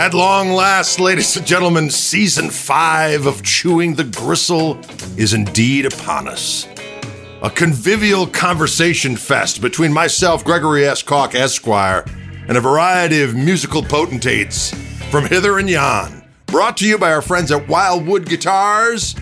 At long last, ladies and gentlemen, season five of Chewing the Gristle is indeed upon us. A convivial conversation fest between myself, Gregory S. Koch Esquire, and a variety of musical potentates from hither and yon. Brought to you by our friends at Wildwood Guitars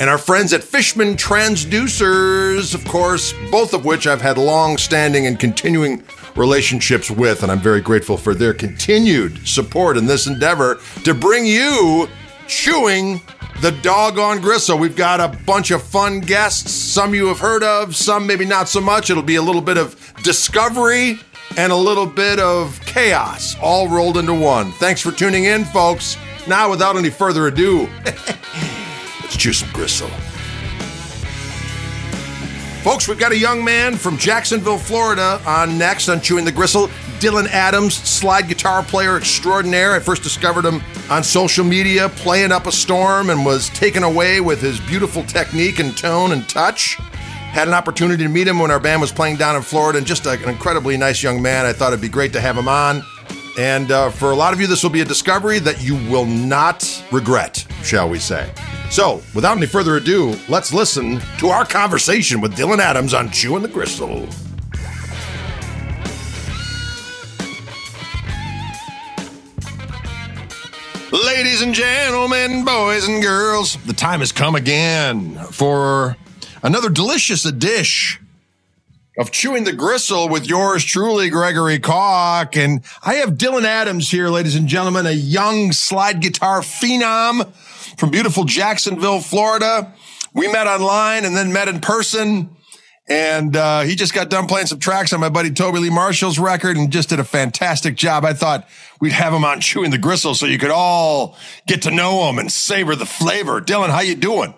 and our friends at Fishman Transducers, of course, both of which I've had long standing and continuing relationships with, and I'm very grateful for their continued support in this endeavor to bring you chewing the doggone gristle. We've got a bunch of fun guests, some you have heard of, some maybe not so much. It'll be a little bit of discovery and a little bit of chaos all rolled into one. Thanks for tuning in, folks. Now, without any further ado, let's chew some gristle. Folks, we've got a young man from Jacksonville, Florida on next on Chewing the Gristle. Dylan Adams, slide guitar player extraordinaire. I first discovered him on social media playing up a storm and was taken away with his beautiful technique and tone and touch. Had an opportunity to meet him when our band was playing down in Florida and just an incredibly nice young man. I thought it'd be great to have him on. And uh, for a lot of you, this will be a discovery that you will not regret, shall we say. So, without any further ado, let's listen to our conversation with Dylan Adams on Chewing the Gristle. Ladies and gentlemen, boys and girls, the time has come again for another delicious dish of chewing the gristle with yours truly, Gregory Koch. And I have Dylan Adams here, ladies and gentlemen, a young slide guitar phenom from beautiful Jacksonville, Florida. We met online and then met in person. And uh, he just got done playing some tracks on my buddy Toby Lee Marshall's record and just did a fantastic job. I thought we'd have him on chewing the gristle so you could all get to know him and savor the flavor. Dylan, how you doing?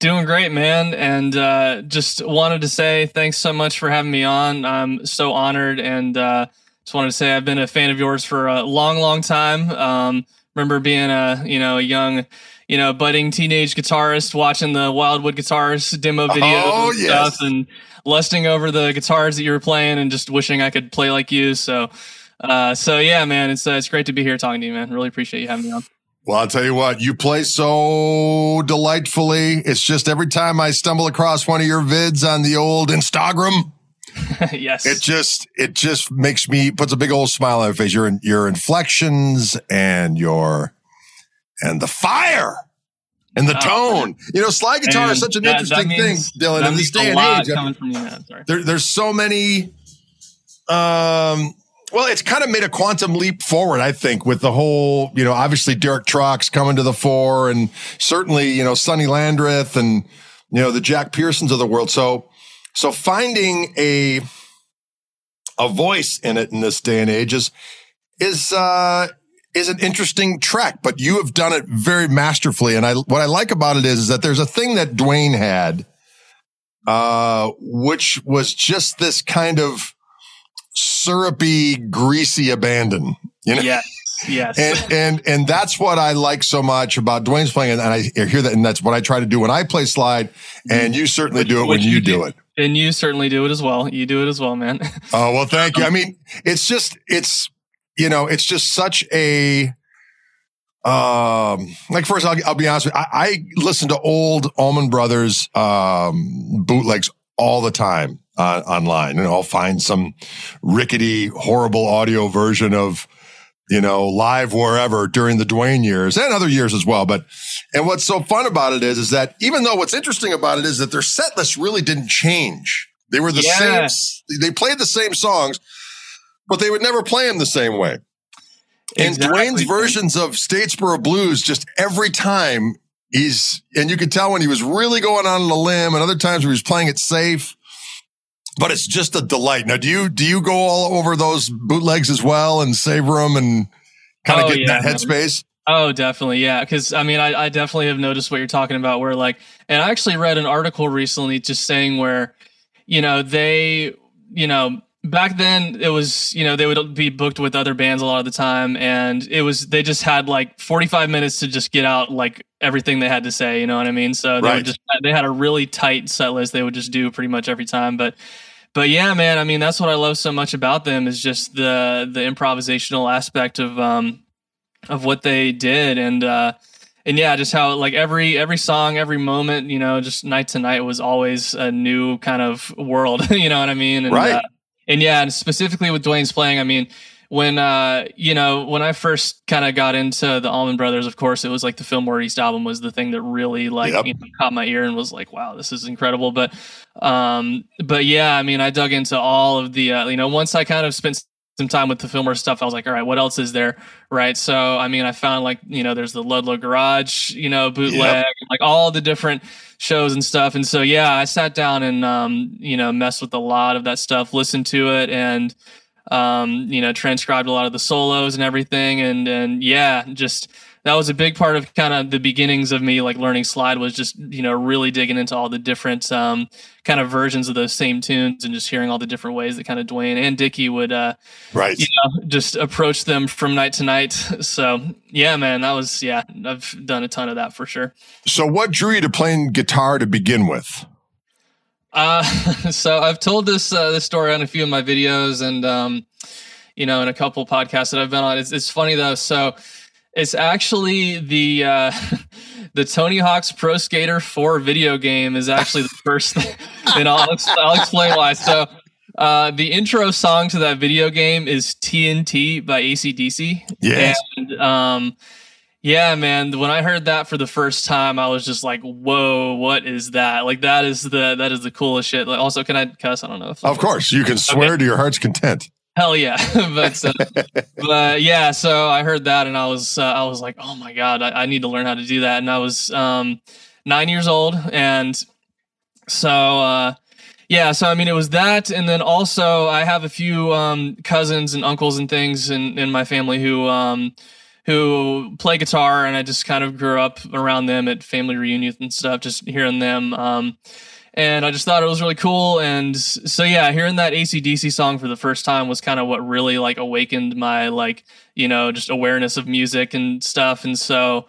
Doing great, man. And uh, just wanted to say thanks so much for having me on. I'm so honored. And uh, just wanted to say I've been a fan of yours for a long, long time. Um, remember being a, you know, a young, you know, budding teenage guitarist watching the Wildwood Guitars demo video Oh, and yes. stuff and lusting over the guitars that you were playing and just wishing I could play like you. So, uh, so yeah, man, it's, uh, it's great to be here talking to you, man. Really appreciate you having me on. Well, I'll tell you what, you play so delightfully. It's just every time I stumble across one of your vids on the old Instagram, yes. it just it just makes me puts a big old smile on my face. Your your inflections and your and the fire and the Oh, tone. You know, slide guitar is such an that- that interesting thing, Dylan. In this day and age, coming from you, man. Sorry. there, there's so many um well it's kind of made a quantum leap forward i think with the whole you know obviously derek trucks coming to the fore and certainly you know sonny landreth and you know the jack pearsons of the world. So so finding a a voice in it in this day and age is is uh is an interesting track but you have done it very masterfully. And i what i like about it is, is that there's a thing that duane had uh, which was just this kind of syrupy, greasy abandon. You know, Yes. Yes. and and and that's what I like so much about Duane's playing, and I hear that, and that's what I try to do when I play slide, and you certainly do it when you do it. and you certainly do it as well. You do it as well, man. Oh well, thank you. I mean, it's just it's you know, it's just such a um like first I'll, I'll be honest with you, I, I listen to old Allman Brothers um bootlegs all the time uh, online. And I'll find some rickety horrible audio version of you know live wherever during the Duane years and other years as well. But and what's so fun about it is is that even though what's interesting about it is that their set list really didn't change. They were the same they played the same songs but they would never play them the same way. And Exactly. Duane's versions of Statesboro Blues, just every time he's, and you could tell when he was really going on the limb, and other times where he was playing it safe. But it's just a delight. Now, do you do you go all over those bootlegs as well and savor them and kind of Oh, get yeah, that headspace? Oh, definitely. Yeah. Cause I mean, I, I definitely have noticed what you're talking about where like, and I actually read an article recently just saying where, you know, they, you know, back then it was, you know, they would be booked with other bands a lot of the time. And it was, they just had like 45 minutes to just get out like everything they had to say. You know what I mean? So they Right. just, they had a really tight set list they would just do pretty much every time. But, but yeah, man, I mean, that's what I love so much about them is just the, the improvisational aspect of, um, of what they did and uh and yeah just how like every every song every moment you know just night to night was always a new kind of world you know what i mean and, right uh, and yeah and specifically with duane's playing i mean when uh you know when i first kind of got into the allman brothers of course it was like the fillmore east album was the thing that really like Yep. you know, caught my ear and was like wow this is incredible but um but yeah i mean i dug into all of the uh, you know once i kind of spent some time with the Fillmore stuff, I was like, all right, what else is there? Right. So, I mean, I found like, you know, there's the Ludlow Garage, you know, bootleg, like all the different shows and stuff. And so, yeah, I sat down and, um, you know, messed with a lot of that stuff, listened to it and, um, you know, transcribed a lot of the solos and everything. And, and yeah, just, that was a big part of kind of the beginnings of me like learning slide was just you know really digging into all the different um, kind of versions of those same tunes and just hearing all the different ways that kind of Duane and Dickey would uh, right you know just approach them from night to night. So yeah, man, that was yeah, I've done a ton of that for sure. so what drew you to playing guitar to begin with Uh, so I've told this uh, this story on a few of my videos and um, you know in a couple podcasts that I've been on. It's, it's funny though, so. It's actually the uh, the Tony Hawk's Pro Skater 4 video game is actually the first thing, and I'll, I'll explain why. So, uh, the intro song to that video game is TNT by ACDC. Yes. And, um, yeah, man, when I heard that for the first time, I was just like, whoa, what is that? Like, that is the, that is the coolest shit. Like, also, can I cuss? I don't know if of course you can swear to your heart's content Hell yeah, but uh, but yeah. So I heard that, and I was uh, I was like, oh my god, I, I need to learn how to do that. And I was um, nine years old, and so uh, yeah. So I mean, it was that, and then also I have a few um, cousins and uncles and things in in my family who um, who play guitar, and I just kind of grew up around them at family reunions and stuff, just hearing them. And I just thought it was really cool. And so yeah, hearing that ACDC song for the first time was kind of what really like awakened my like you know just awareness of music and stuff. And so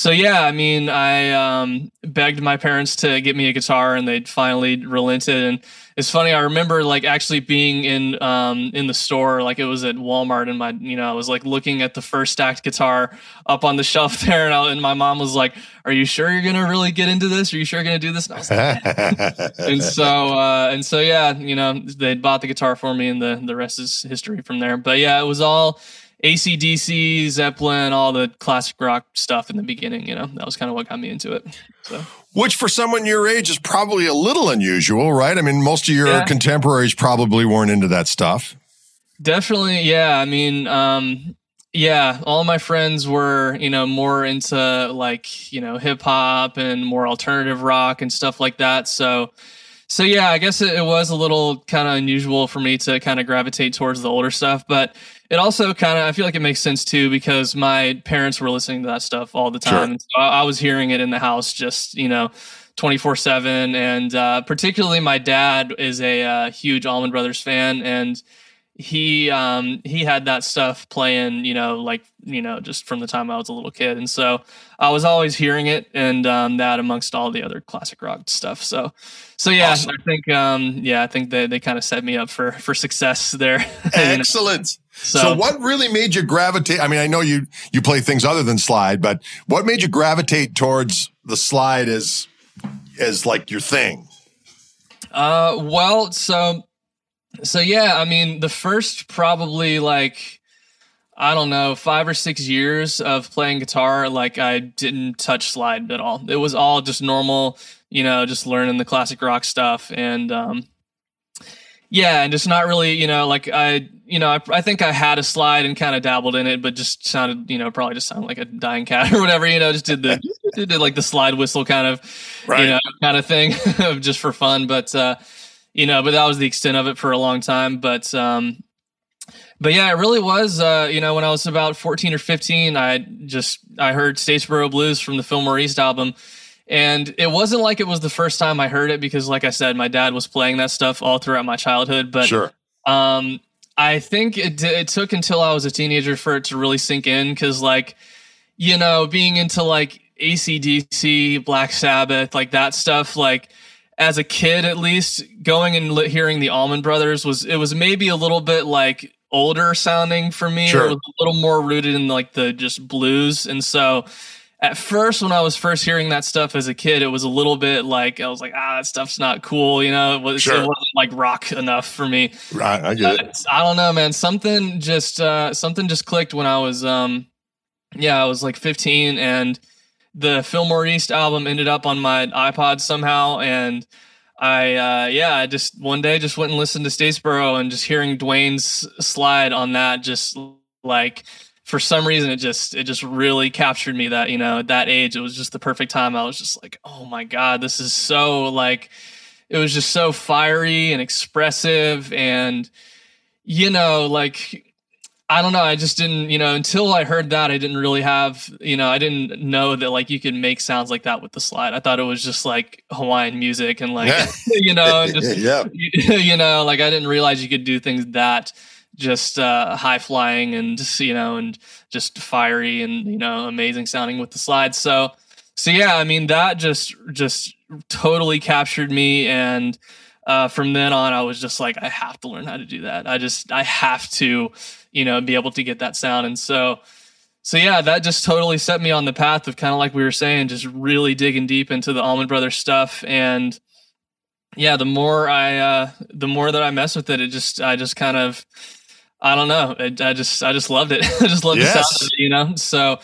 so yeah, I mean, I um, begged my parents to get me a guitar, and they finally relented. And it's funny, I remember like actually being in um, in the store, like it was at Walmart, and my you know I was like looking at the first stacked guitar up on the shelf there, and, I, and my mom was like, "Are you sure you're gonna really get into this? Are you sure you're gonna do this?" And I was like, and so uh, and so yeah, you know, they bought the guitar for me, and the the rest is history from there. But yeah, it was all ACDC, Zeppelin, all the classic rock stuff in the beginning. You know, that was kind of what got me into it. So Which for someone your age is probably a little unusual, right? I mean, most of your Yeah. contemporaries probably weren't into that stuff. definitely, yeah. I mean, um, yeah, all my friends were, you know, more into like, you know, hip hop and more alternative rock and stuff like that. So, so yeah, I guess it, it was a little kind of unusual for me to kind of gravitate towards the older stuff, but it also kind of I feel like it makes sense too because my parents were listening to that stuff all the time. Sure. So I, I was hearing it in the house, just you know, twenty four seven, and uh, particularly my dad is a uh, huge Allman Brothers fan, and he um he had that stuff playing you know like you know just from the time i was a little kid and so i was always hearing it and um that amongst all the other classic rock stuff so so yeah Awesome. i think um yeah i think they, they kind of set me up for for success there Excellent. So, what really made you gravitate? I mean, I know you you play things other than slide, but what made you gravitate towards the slide as as like your thing? Uh, well, so, so yeah, I mean, the first probably like, I don't know, five or six years of playing guitar, like I didn't touch slide at all. It was all just normal, you know, just learning the classic rock stuff and, um, yeah, and just not really, you know, like I, you know, I, I think I had a slide and kind of dabbled in it, but just sounded, you know, probably just sounded like a dying cat or whatever, you know, just did the, did like the slide whistle kind of, Right. you know, kind of thing just for fun. But, uh, you know, but that was the extent of it for a long time. But, um, but yeah, it really was, uh, you know, when I was about 14 or 15, I just, I heard Statesboro Blues from the Fillmore East album. And it wasn't like it was the first time I heard it because, like I said, my dad was playing that stuff all throughout my childhood. But sure. um, I think it it took until I was a teenager for it to really sink in because, like, you know, being into like ACDC, Black Sabbath, like that stuff, like as a kid at least, going and hearing the Allman Brothers was it was maybe a little bit like older sounding for me. Sure. It was a little more rooted in like the just blues. And so at first, when I was first hearing that stuff as a kid, it was a little bit like I was like, ah, that stuff's not cool. You know, it was Sure. it wasn't like rock enough for me. Right, I get it. I don't know, man. Something just uh, something just clicked when I was um, yeah, I was like 15, and the Fillmore East album ended up on my iPod somehow, and I uh, yeah, I just one day just went and listened to Statesboro, and just hearing Duane's slide on that, just like for some reason it just it just really captured me that you know at that age it was just the perfect time i was just like oh my god this is so like it was just so fiery and expressive and you know like i don't know i just didn't you know until i heard that i didn't really have you know i didn't know that like you could make sounds like that with the slide i thought it was just like hawaiian music and like Yeah. you know just yeah. you know like i didn't realize you could do things that just uh high flying and you know and just fiery and you know amazing sounding with the slides. So so yeah i mean that just just totally captured me. And uh from then on i was just like i have to learn how to do that. I just i have to you know be able to get that sound. And so so yeah that just totally set me on the path of kind of like we were saying just really digging deep into the allman brothers stuff. And yeah the more i uh the more that i mess with it it just i just kind of i don't know. It, i just i just loved it. I just loved the sound of it, you know? So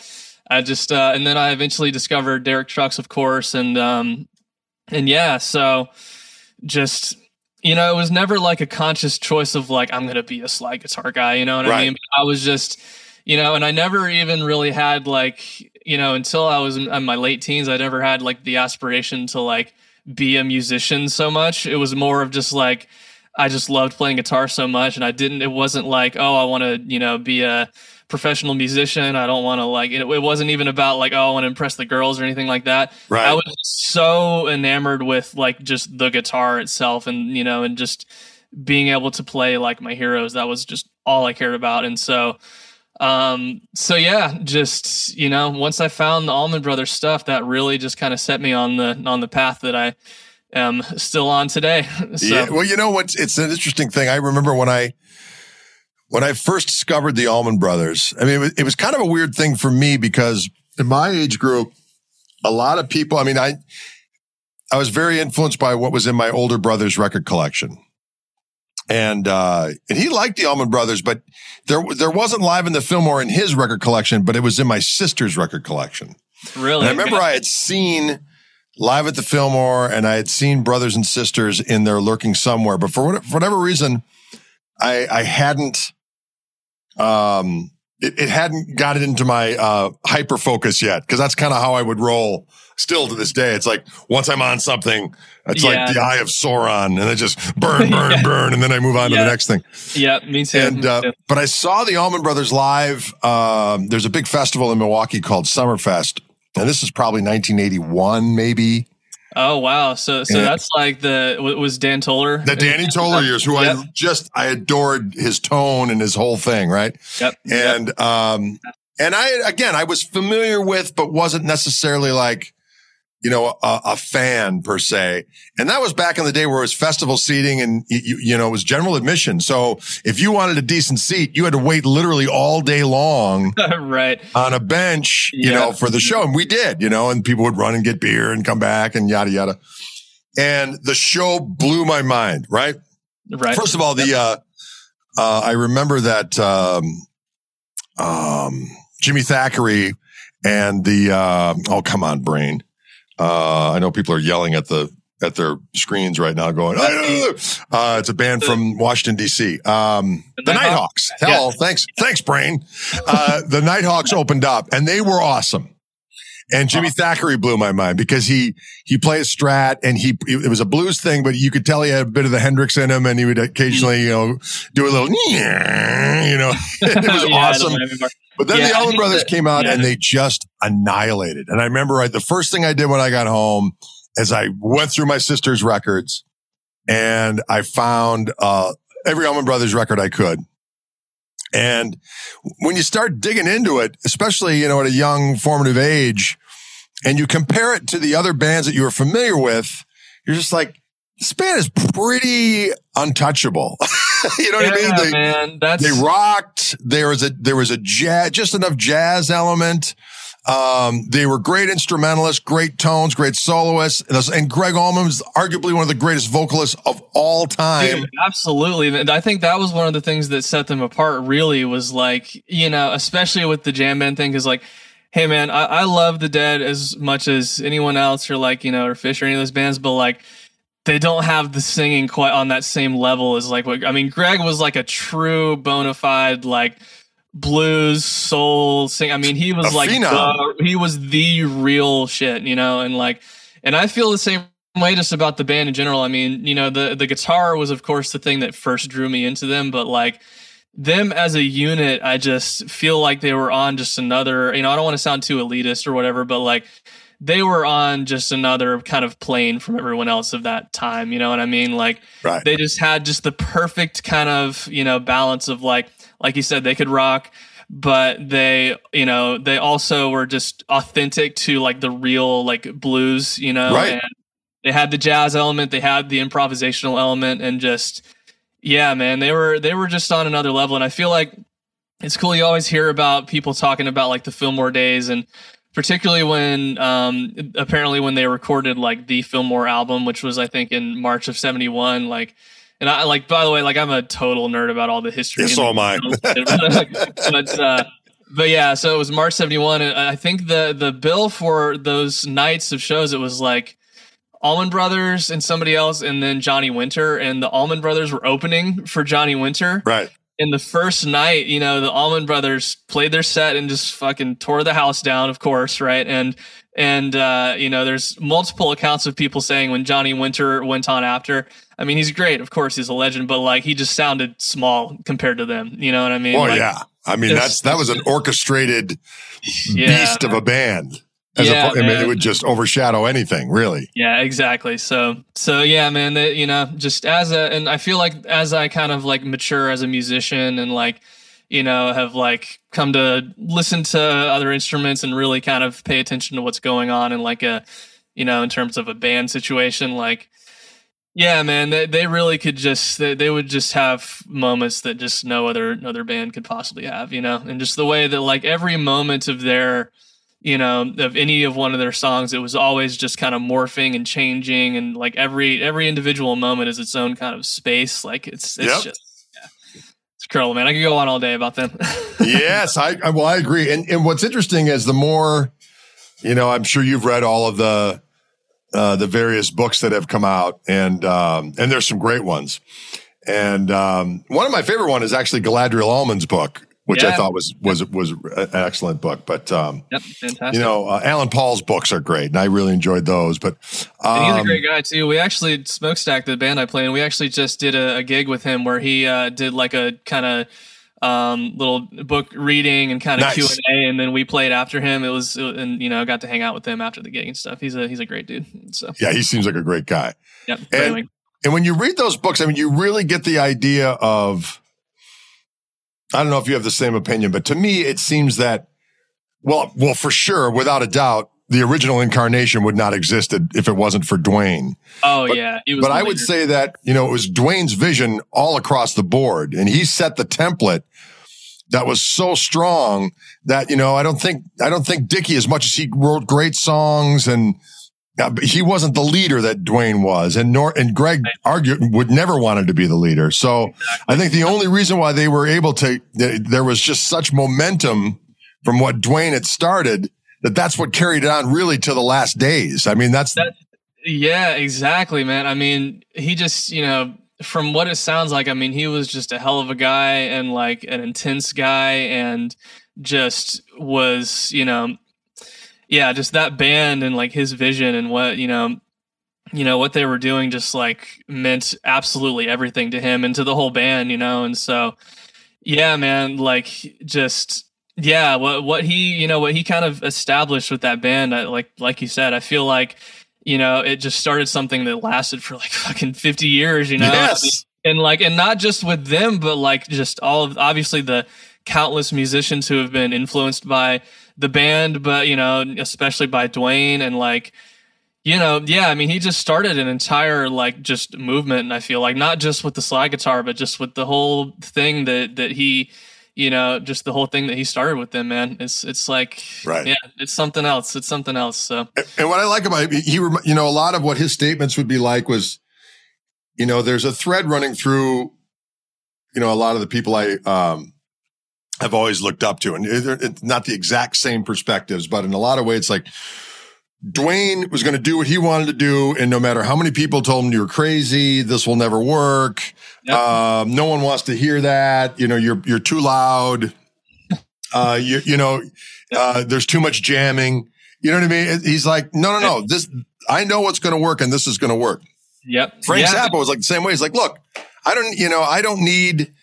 i just uh and then i eventually discovered derek trucks of course and um and yeah so just you know it was never like a conscious choice of like i'm gonna be a slide guitar guy you know what i Right. mean i was just you know and i never even really had like you know until i was in, in my late teens i never had like the aspiration to like be a musician so much. It was more of just like i just loved playing guitar so much and i didn't it wasn't like oh i want to you know be a professional musician. I don't want to like it, it wasn't even about like oh i want to impress the girls or anything like that. Right. I was so enamored with like just the guitar itself and you know and just being able to play like my heroes. That was just all I cared about. And so um so yeah just you know once I found the Allman Brothers stuff that really just kind of set me on the on the path that I am still on today so Yeah, well, you know what? It's an interesting thing. I remember when I when I first discovered the Allman Brothers. I mean, it was, it was kind of a weird thing for me because in my age group, a lot of people. I mean, I I was very influenced by what was in my older brother's record collection, and uh, and he liked the Allman Brothers, but there there wasn't live in the Fillmore in his record collection, but it was in my sister's record collection. really And I remember I had seen live at the Fillmore and I had seen brothers and sisters in there lurking somewhere, but for, whatever reason, I, I hadn't, um, it, it hadn't got it into my, uh, hyper focus yet. Cause that's kind of how I would roll still to this day. It's like once I'm on something, it's Yeah. like the eye of Sauron and it just burn, burn, Yeah. burn. And then I move on to the next thing. yeah me too, And, me uh, too. but I saw the Allman Brothers live. Um, there's a big festival in Milwaukee called Summerfest. And this is probably 1981, maybe. oh wow so so Yeah. that's like the was Dan Toler The Danny Toler years, who Yep. I just, I adored his tone and his whole thing, right? yep yep. And, um, and I, again, I was familiar with, but wasn't necessarily like, you know, a, a fan per se. And that was back in the day where it was festival seating and you, you, know, it was general admission. So if you wanted a decent seat, you had to wait literally all day long right on a bench, you Yeah. know, for the show. And we did, you know, and people would run and get beer and come back and yada, yada. And the show blew my mind, right? right First of all, the, uh, uh, I remember that, um, um, Jimmie Thackery and the, uh, oh, come on, brain. Uh, I know people are yelling at the, at their screens right now going, uh, it's a band from Washington DC. Um, The Nighthawks? Hell, thanks. Thanks, brain. Uh, the Nighthawks opened up and they were awesome. And Jimmie Thackery blew my mind because he, he plays strat and he, it was a blues thing, but you could tell he had a bit of the Hendrix in him and he would occasionally, you know, do a little, you know, it was Yeah, awesome. But then Yeah, the I Allman think Brothers that- came out yeah. and they just annihilated. And I remember right, the first thing I did when I got home is I went through my sister's records and I found, uh, every Allman Brothers record I could. And when you start digging into it, especially, you know, at a young formative age, and you compare it to the other bands that you were familiar with, you're just like, this band is pretty untouchable. you know what I mean? They, man, that's they rocked. There was a there was a jazz, just enough jazz element. Um, they were great instrumentalists, great tones, great soloists, and, and Gregg Allman was arguably one of the greatest vocalists of all time. Dude, absolutely. And I think that was one of the things that set them apart really was like, you know, especially with the jam band thing, is like, hey man, I, I love the dead as much as anyone else or like, you know, or Phish or any of those bands, but like they don't have the singing quite on that same level as like what I mean, Gregg was like a true bona fide like blues soul sing. I mean, he was A like the, he was the real shit, you know, and like and I feel the same way just about the band in general. I mean, you know, the the guitar was of course the thing that first drew me into them, but like them as a unit, I just feel like they were on just another, you know, I don't want to sound too elitist or whatever, but like they were on just another kind of plane from everyone else of that time, you know what I mean? Like Right. they just had just the perfect kind of, you know, balance of like like you said they could rock but they you know they also were just authentic to like the real like blues you know Right. and they had the jazz element they had the improvisational element and just yeah man they were they were just on another level and i feel like it's cool you always hear about people talking about like the fillmore days and particularly when um apparently when they recorded like the fillmore album which was i think in march of 71 like and I like, by the way, like I'm a total nerd about all the history. So am I. but uh, but yeah, so it was March '71, and I think the the bill for those nights of shows it was like Allman Brothers and somebody else, and then Johnny Winter, and the Allman Brothers were opening for Johnny Winter. Right. In the first night, you know, the Allman Brothers played their set and just fucking tore the house down, of course, right? And and uh, you know, there's multiple accounts of people saying when Johnny Winter went on after. I mean, he's great, of course, he's a legend, but like he just sounded small compared to them. You know what I mean? Oh Like, yeah. I mean, that's that was an orchestrated Yeah. beast of a band. As Yeah, a, I mean, it would just overshadow anything, really. Yeah, exactly. So, so yeah, man, that, you know, just as a, and I feel like as I kind of like mature as a musician and like, you know, have like come to listen to other instruments and really kind of pay attention to what's going on in like a, you know, in terms of a band situation, like, yeah, man, they, they really could just, they, they would just have moments that just no other, no other band could possibly have, you know, and just the way that like every moment of their, you know of any of one of their songs it was always just kind of morphing and changing and like every every individual moment is its own kind of space like it's it's Yep. just yeah. it's curl man i could go on all day about them yes, I, I well, I agree. And and what's interesting is the more, you know, I'm sure you've read all of the uh, the various books that have come out, and um, and there's some great ones. And um, one of my favorite one is actually Galadriel Allman's book, which I thought was was was an excellent book. But um, yep fantastic you know, uh, Alan Paul's books are great, and I really enjoyed those. But and he's a um, great guy too. We actually Smokestack, the band I play in, we actually just did a, a gig with him where he uh, did like a kind of um, little book reading and kind of Nice. Q and A, and then we played after him. It was and you know got to hang out with him after the gig and stuff. He's a he's a great dude. So yeah, he seems like a great guy. yeah, And- And when you read those books, I mean, you really get the idea of, I don't know if you have the same opinion, but to me, it seems that, well, well, for sure, without a doubt, the original incarnation would not existed if it wasn't for Duane. oh but- yeah, But I would say that, you know, it was Duane's vision all across the board and he set the template that was so strong that, you know, I don't think, I don't think Dickey, as much as he wrote great songs and he wasn't the leader that Duane was, and nor and Gregg argued would never wanted to be the leader. So I think the only reason why they were able to, th- there was just such momentum from what Duane had started that that's what carried it on really to the last days. I mean, that's That- Yeah, exactly, man. I mean, he just, you know, from what it sounds like, I mean, he was just a hell of a guy and like an intense guy and just was, you know, yeah, just that band and like his vision and what, you know, you know, what they were doing just like meant absolutely everything to him and to the whole band, you know, and so yeah, man, like just yeah, what what he, you know, what he kind of established with that band, I, like like you said, I feel like you know, it just started something that lasted for like fucking 50 years, you know? yes, And like, and not just with them, but like just all of obviously the countless musicians who have been influenced by the band, but you know, especially by Duane and like, you know, yeah, I mean, he just started an entire like just movement, and I feel like not just with the slide guitar, but just with the whole thing that that he, you know, just the whole thing that he started with them, man. It's it's like, right, yeah, it's something else. It's something else. So, and what I like about he, you know, a lot of what his statements would be like was, you know, there's a thread running through, you know, a lot of the people I um have always looked up to, and it's not the exact same perspectives, but in a lot of ways, it's like Duane was going to do what he wanted to do. And no matter how many people told him you're crazy, this will never work. Yep. Um, no one wants to hear that. You know, you're, you're too loud. Uh, you, you know, uh, there's too much jamming. You know what I mean? He's like, no, no, no, this, I know what's going to work and this is going to work. Yep. Frank yeah. Zappa was like the same way. He's like, look, I don't, you know, I don't need,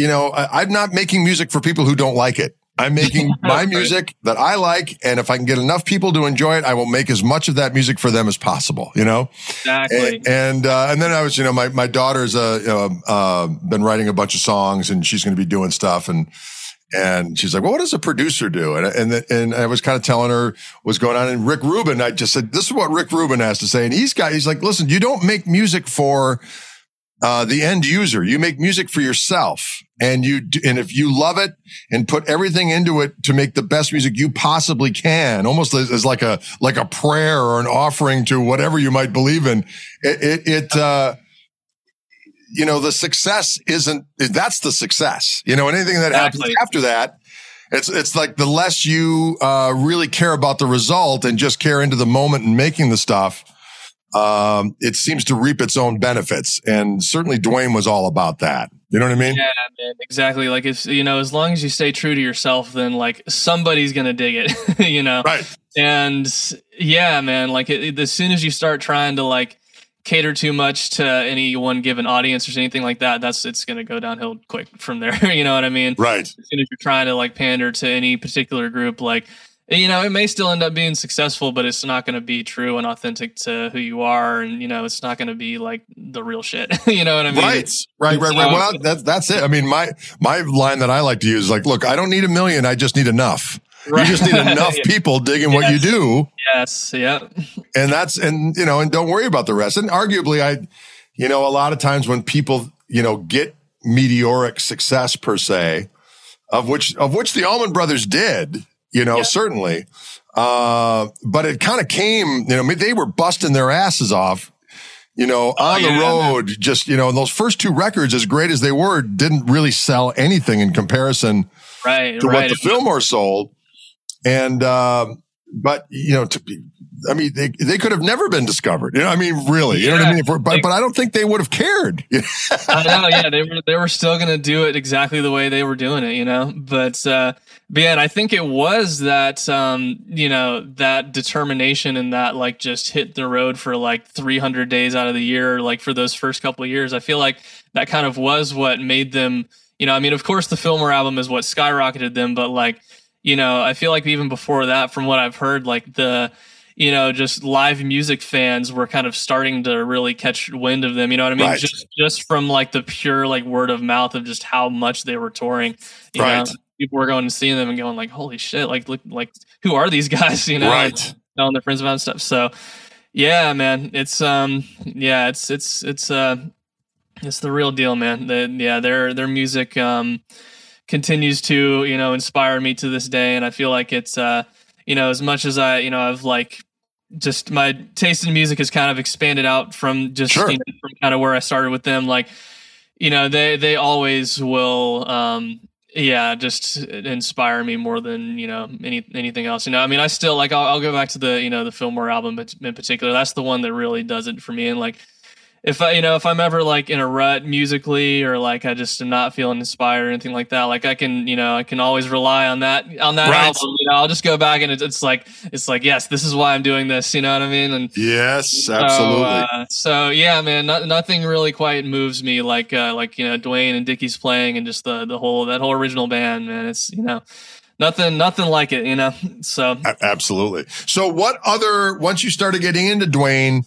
you know, I, I'm not making music for people who don't like it. I'm making my music that I like. And if I can get enough people to enjoy it, I will make as much of that music for them as possible, you know? Exactly. And, and, uh, and then I was, you know, my, my daughter's, uh, uh, been writing a bunch of songs and she's going to be doing stuff. And, and she's like, well, what does a producer do? And, and, and I was kind of telling her what's going on. And Rick Rubin, I just said, this is what Rick Rubin has to say. And he's got, he's like, listen, you don't make music for, uh, the end user. You make music for yourself and you, and if you love it and put everything into it to make the best music you possibly can, almost as, as like a, like a prayer or an offering to whatever you might believe in, it, it, it uh, you know, the success isn't, that's the success, you know, anything that happens after that, it's, it's like the less you, uh, really care about the result and just care into the moment and making the stuff, um, it seems to reap its own benefits. And certainly Duane was all about that. You know what I mean? Yeah, man, exactly. Like if you know, as long as you stay true to yourself, then like somebody's gonna dig it. you know, right? And yeah, man. Like it, as soon as you start trying to like cater too much to any one given audience or anything like that, that's it's gonna go downhill quick from there. you know what I mean? Right. As soon as you're trying to like pander to any particular group, like you know, it may still end up being successful, but it's not going to be true and authentic to who you are, and you know, it's not going to be like the real shit. you know what I mean? Right, right, right, right. Well, that's that's it. I mean, my my line that I like to use is like, look, I don't need a million, I just need enough. Right. You just need enough yeah. people digging yes. what you do. Yes, yeah. And that's and you know, and don't worry about the rest. And arguably, I, you know, a lot of times when people you know get meteoric success per se, of which of which the Allman Brothers did you know, certainly. Uh, but it kind of came, you know, I mean, they were busting their asses off, you know, oh, on yeah, the road. Man. Just, you know, and those first two records, as great as they were, didn't really sell anything in comparison right, to right. what the Fillmore sold. And, uh, but, you know, to be, I mean, they, they could have never been discovered. You know, I mean, really, you yeah, know what I mean? but, but I don't think they would have cared. I know. Yeah. They were, they were still going to do it exactly the way they were doing it, you know, but, uh, but yeah, I think it was that, um, you know, that determination and that like just hit the road for like 300 days out of the year, like for those first couple of years. I feel like that kind of was what made them, you know, I mean, of course the Fillmore album is what skyrocketed them, but like, you know, I feel like even before that, from what I've heard, like the, you know, just live music fans were kind of starting to really catch wind of them. You know what I mean? Right. Just just from like the pure like word of mouth of just how much they were touring. You right. know, people were going and seeing them and going like, "Holy shit! Like, look, like who are these guys?" You know, right? Telling their friends about stuff. So, yeah, man, it's um, yeah, it's it's it's uh, it's the real deal, man. The, yeah, their their music um continues to you know inspire me to this day, and I feel like it's uh, you know, as much as I you know I've like just my taste in music has kind of expanded out from just sure. you know, from kind of where I started with them. Like, you know, they they always will, um, yeah, just inspire me more than you know any anything else. You know, I mean, I still like I'll, I'll go back to the you know the Fillmore album in particular. That's the one that really does it for me. And like, if I, you know, if I'm ever like in a rut musically or like I just am not feeling inspired or anything like that, like I can, you know, I can always rely on that, on that right. album. You know, I'll just go back and it's, it's like, it's like, yes, this is why I'm doing this. You know what I mean? And yes, absolutely. So, uh, so yeah, man, not, nothing really quite moves me like, uh, like, you know, Duane and Dickey's playing and just the, the whole, that whole original band, man. It's, you know, nothing nothing like it you know so absolutely so what other once you started getting into duane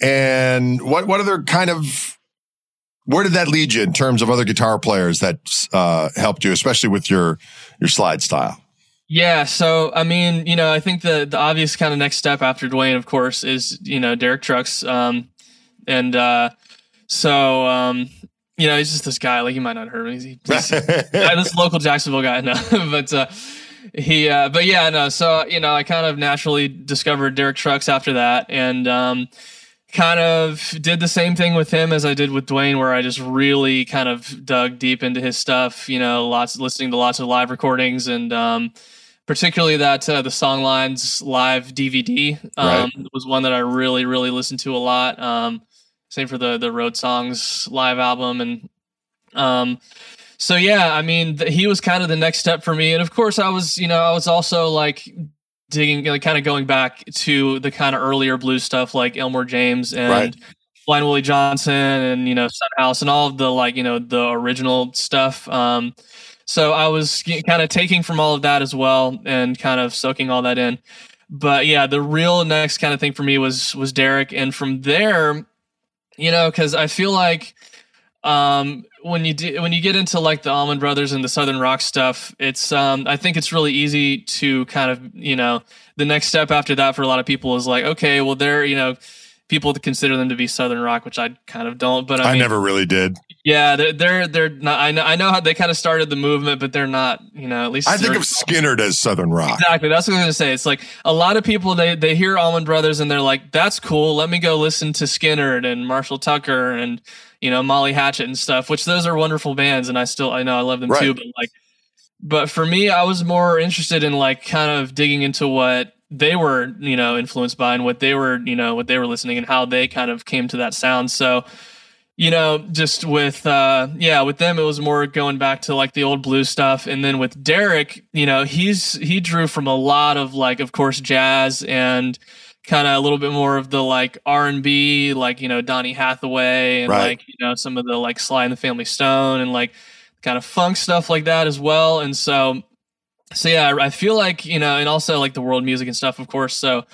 and what what other kind of where did that lead you in terms of other guitar players that uh, helped you, especially with your your slide style? Yeah, so I mean, you know, I think the the obvious kind of next step after Duane, of course, is you know Derek Trucks, um, and uh, so um, you know he's just this guy. Like you might not heard him. He's, he's this local Jacksonville guy, no, but uh, he, uh, but yeah, no. So you know, I kind of naturally discovered Derek Trucks after that, and um, kind of did the same thing with him as I did with Duane, where I just really kind of dug deep into his stuff. You know, lots listening to lots of live recordings and. Um, particularly that uh, the Songlines live DVD um, right. was one that I really really listened to a lot. Um, same for the the Road Songs live album and um, so yeah, I mean th- he was kind of the next step for me, and of course I was you know I was also like digging like kind of going back to the kind of earlier blues stuff like Elmore James and. Right. Blind Willie Johnson and you know Son House and all of the like you know the original stuff. Um, so I was kind of taking from all of that as well and kind of soaking all that in. But yeah, the real next kind of thing for me was was Derek, and from there, you know, because I feel like um, when you do, when you get into like the Allman Brothers and the Southern Rock stuff, it's um, I think it's really easy to kind of you know the next step after that for a lot of people is like okay, well they're you know people to consider them to be southern rock, which I kind of don't. But I, I mean, never really did. Yeah, they're they're they're not. I know I know how they kind of started the movement, but they're not. You know, at least I think of Skynyrd as southern rock. Exactly. That's what I was gonna say. It's like a lot of people they they hear Allman Brothers and they're like, "That's cool. Let me go listen to Skynyrd and Marshall Tucker and you know Molly Hatchet and stuff." Which those are wonderful bands, and I still I know I love them right. too. But like, but for me, I was more interested in like kind of digging into what they were you know influenced by and what they were you know what they were listening and how they kind of came to that sound so you know just with uh yeah with them it was more going back to like the old blues stuff and then with derek you know he's he drew from a lot of like of course jazz and kind of a little bit more of the like r&b like you know donny hathaway and right. like you know some of the like sly and the family stone and like kind of funk stuff like that as well and so so yeah, I feel like you know, and also like the world music and stuff, of course. So,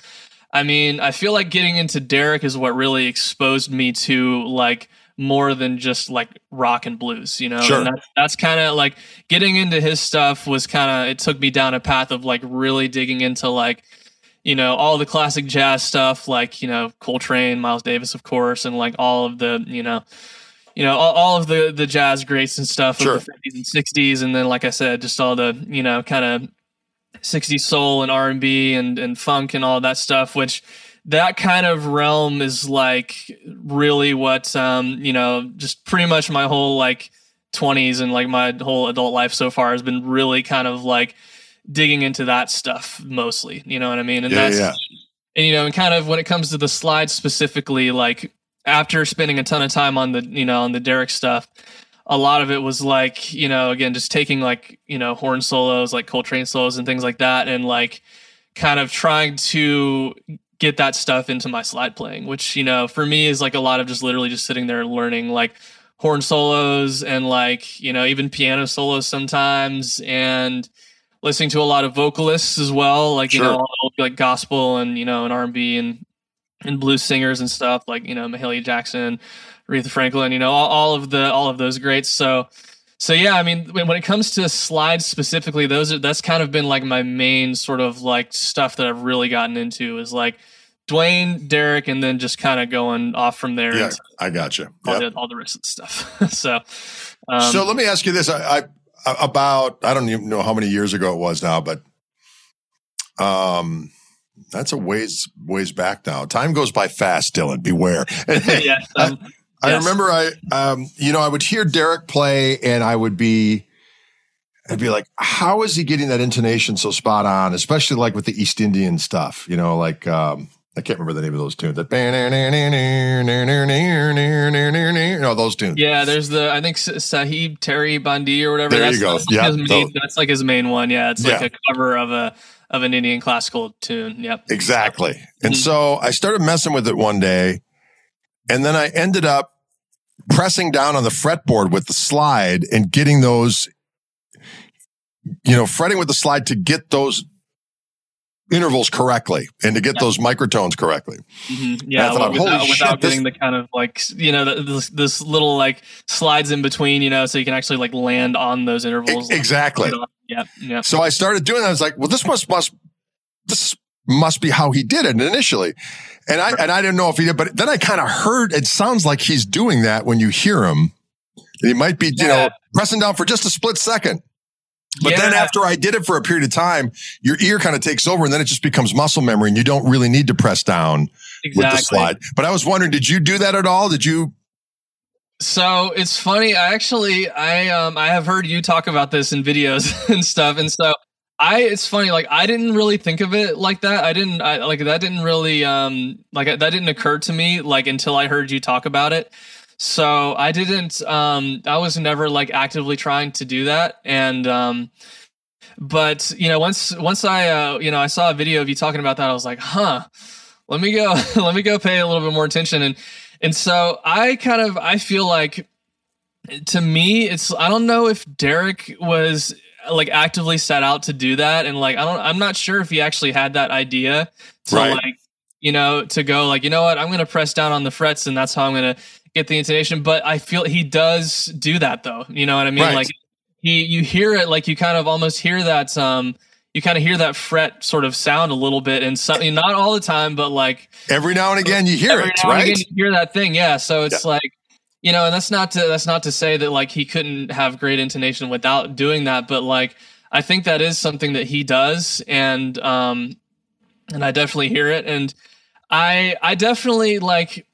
I mean, I feel like getting into Derek is what really exposed me to like more than just like rock and blues, you know. Sure. And that's, that's kind of like getting into his stuff was kind of it took me down a path of like really digging into like you know all the classic jazz stuff, like you know Coltrane, Miles Davis, of course, and like all of the you know you know all, all, of the the jazz greats and stuff sure. of the 50s and 60s and then like i said just all the you know kind of 60s soul and r&b and and funk and all that stuff which that kind of realm is like really what um you know just pretty much my whole like 20s and like my whole adult life so far has been really kind of like digging into that stuff mostly you know what i mean and yeah, that's yeah. and you know and kind of when it comes to the slides specifically like after spending a ton of time on the you know on the Derek stuff, a lot of it was like you know again just taking like you know horn solos like Coltrane solos and things like that, and like kind of trying to get that stuff into my slide playing, which you know for me is like a lot of just literally just sitting there learning like horn solos and like you know even piano solos sometimes and listening to a lot of vocalists as well like sure. you know like gospel and you know and r&b and and blues singers and stuff like you know Mahalia Jackson, Aretha Franklin, you know all, all, of the all of those greats. So so yeah, I mean when, when it comes to slides specifically, those are that's kind of been like my main sort of like stuff that I've really gotten into is like Duane, Derek, and then just kind of going off from there. Yeah, I got you. All, the, all the rest of the stuff. so um, so let me ask you this: I, I about I don't even know how many years ago it was now, but um that's a ways ways back now. Time goes by fast, Dylan. Beware. yes, um, I, I remember I um, you know I would hear Derek play and I would be I'd be like, how is he getting that intonation so spot on? Especially like with the East Indian stuff, you know, like um, I can't remember the name of those tunes. That you know those tunes. Yeah, there's the I think Sahib Teri Bandi or whatever. There that's, you go. That's yeah, like main, that's like his main one. Yeah, it's like Yeah. a cover of a of an Indian classical tune. Yep. Exactly. And Mhm. so I started messing with it one day, and then I ended up pressing down on the fretboard with the slide and getting those, you know, fretting with the slide to get those intervals correctly and to get those microtones correctly. Mm-hmm. Yeah, thought, without, without shit, this- getting the kind of like you know this, this little like slides in between, you know, so you can actually like land on those intervals. Exactly. Yeah, yeah. So I started doing that. I was like, well, this must must this must be how he did it initially. And I and I didn't know if he did, but then I kind of heard it sounds like he's doing that when you hear him. He might be, you know, pressing down for just a split second. But then after I did it for a period of time, your ear kind of takes over and then it just becomes muscle memory and you don't really need to press down exactly. with the slide. But I was wondering, did you do that at all? Did you? So it's funny. I actually, I um, I have heard you talk about this in videos and stuff, and so I, it's funny. Like I didn't really think of it like that. I didn't, I like that didn't really, um, like that didn't occur to me like until I heard you talk about it. So I didn't, um, I was never like actively trying to do that, and um, but you know, once once I, uh, you know, I saw a video of you talking about that, I was like, huh. Let me go. let me go pay a little bit more attention and and so I kind of I feel like to me it's I don't know if Derek was like actively set out to do that and like I don't I'm not sure if he actually had that idea to Right. like you know to go like you know what I'm going to press down on the frets and that's how I'm going to get the intonation but I feel he does do that though. You know what I mean? Right. like he you hear it like you kind of almost hear that um you kind of hear that fret sort of sound a little bit and something not all the time but like Every now and again, you hear it, right? again you hear that thing yeah. So it's like you know and that's not to that's not to say that like he couldn't have great intonation without doing that but like i think that is something that he does and um and i definitely hear it. And i i definitely like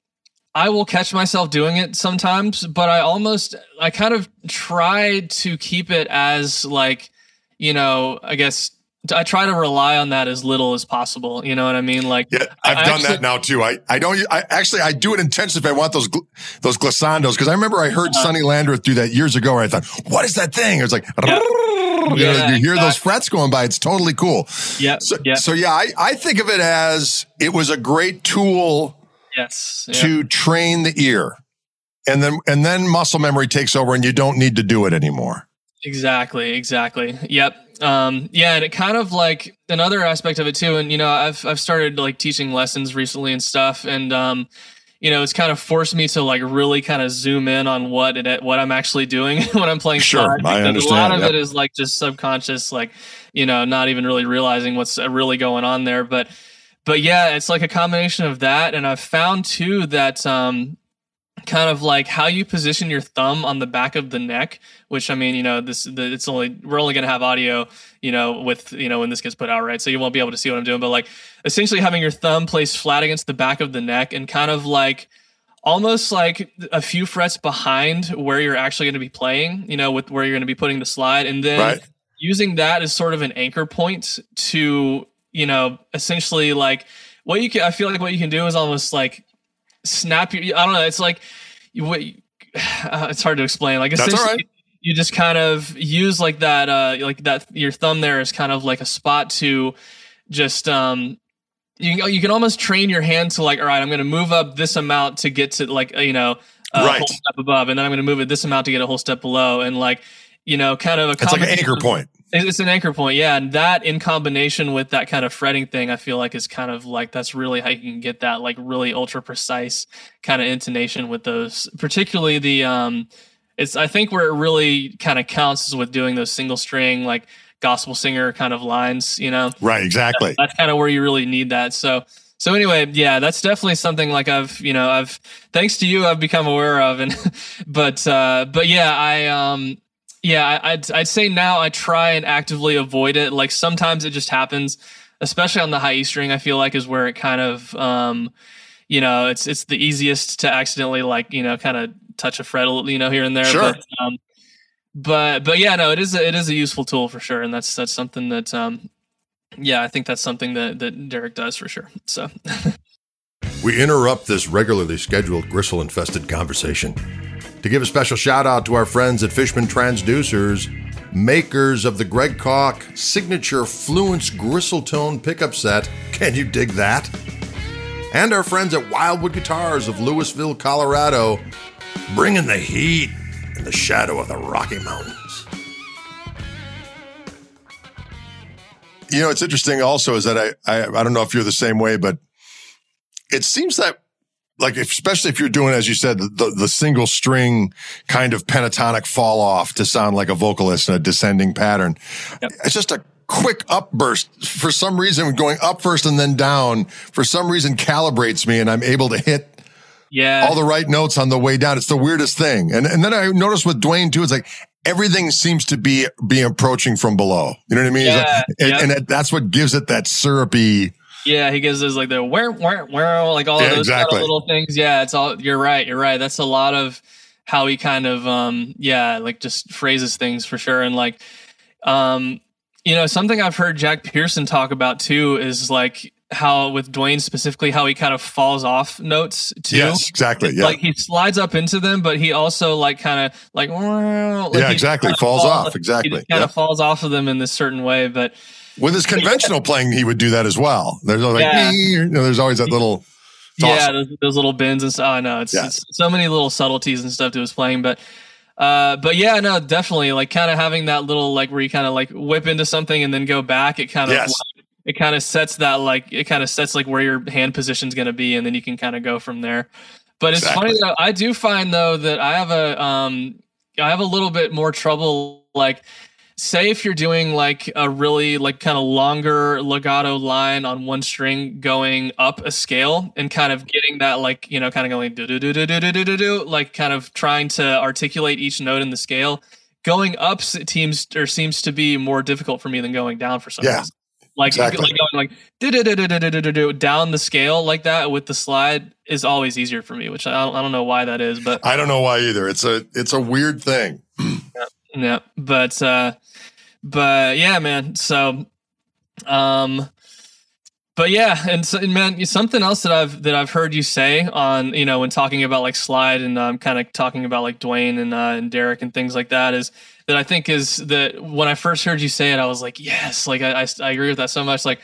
i will catch myself doing it sometimes but i almost i kind of try to keep it as like you know i guess I try to rely on that as little as possible. You know what I mean? Like, Yeah, I've I done actually- that now too. I, I don't, I actually, I do it intentionally if I want those, those glissandos. Cause I remember I heard Uh-huh. Sonny Landreth do that years ago where I thought, what is that thing? It was like, you, know, Yeah, you hear those frets going by. It's totally cool. yeah, So, yeah, so yeah, I, I think of it as it was a great tool yes, yeah. to train the ear. And then, and then muscle memory takes over and you don't need to do it anymore. Exactly, exactly. Yep. Um, yeah, and it kind of like another aspect of it too. And you know, I've I've started like teaching lessons recently and stuff, and um, you know, it's kind of forced me to like really kind of zoom in on what it what I'm actually doing when I'm playing. Sure, I because A lot of yep. it is like just subconscious, like you know, not even really realizing what's uh, really going on there. But but yeah, it's like a combination of that, and I've found too that um, kind of like how you position your thumb on the back of the neck which i mean you know this the, it's only we're only going to have audio you know with you know when this gets put out right so you won't be able to see what i'm doing but like essentially having your thumb placed flat against the back of the neck and kind of like almost like a few frets behind where you're actually going to be playing you know with where you're going to be putting the slide and then Right. using that as sort of an anchor point to you know essentially like what you can i feel like what you can do is almost like snap your i don't know it's like what uh, it's hard to explain like essentially right. you just kind of use like that uh like that your thumb there is kind of like a spot to just um you you can almost train your hand to like all right i'm going to move up this amount to get to like you know a Right. whole step above and then i'm going to move it this amount to get a whole step below and like you know kind of a It's like an anchor point. It's an anchor point, yeah, and that in combination with that kind of fretting thing, I feel like is kind of like that's really how you can get that like really ultra precise kind of intonation with those, particularly the um, it's I think where it really kind of counts is with doing those single string like gospel singer kind of lines, you know, Right. Exactly. that's kind of where you really need that. So so anyway, yeah, that's definitely something like I've you know I've thanks to you I've become aware of, and but uh, but yeah I um yeah I, I'd I'd say now I try and actively avoid it. Like sometimes it just happens, especially on the high E string. I feel like is where it kind of um you know it's it's the easiest to accidentally like you know kind of touch a fret you know here and there. Sure. But, um, but but yeah no it is a, it is a useful tool for sure and that's that's something that um yeah i think that's something that that derek does for sure so We interrupt this regularly scheduled gristle infested conversation to give a special shout out to our friends at Fishman Transducers, makers of the Greg Koch signature Fluence gristle tone pickup set. Can you dig that? And our friends at Wildwood Guitars of Louisville, Colorado, bringing the heat in the shadow of the Rocky Mountains. you know, it's interesting also is that I, I, I don't know if you're the same way, but it seems that like, especially if you're doing, as you said, the, the single string kind of pentatonic fall off to sound like a vocalist in a descending pattern. Yep. It's just a quick upburst for some reason going up first and then down for some reason calibrates me and I'm able to hit yeah all the right notes on the way down. It's the weirdest thing. And and then I noticed with Duane too, it's like everything seems to be be approaching from below. You know what I mean? Yeah, like, and, yep. and, that's what gives it that syrupy. Yeah, he gives us like the where where where like all yeah, those exactly. kind of little things. Yeah, it's all you're right. You're right. That's a lot of how he kind of um yeah like just phrases things for sure and like um you know something I've heard Jack Pearson talk about too is like how with Duane specifically how he kind of falls off notes too. Yes, exactly. Yeah. Like he slides up into them, but he also like kind of like, like yeah, exactly falls off. Exactly. He kind of falls off of them in this certain way, but with his conventional playing, he would do that as well. There's like, yeah. you know, there's always that little. Yeah, those, those, little bends and stuff. I know it's, yeah. it's so many little subtleties and stuff to his playing, but uh, but yeah, no, definitely like kind of having that little like where you kind of like whip into something and then go back. It kind of yes. like, it kind of sets that like it kind of sets like where your hand position is going to be and then you can kind of go from there but it's exactly. funny though i do find though that i have a um i have a little bit more trouble like say if you're doing like a really like kind of longer legato line on one string going up a scale and kind of getting that like you know kind of going do do do do do do do do like kind of trying to articulate each note in the scale going up seems or seems to be more difficult for me than going down for some yeah. reason like, exactly. like going like down the scale like that with the slide is always easier for me, which I don't, I don't know why that is, but I don't know why either. It's a it's a weird thing. yeah, yeah, but uh, but yeah, man. So, um, but yeah, and, so, and man, something else that I've that I've heard you say on you know when talking about like slide and um, kind of talking about like Duane and uh, and Derek and things like that is that I think is that when I first heard you say it, I was like, yes, like I, I, I agree with that so much. Like,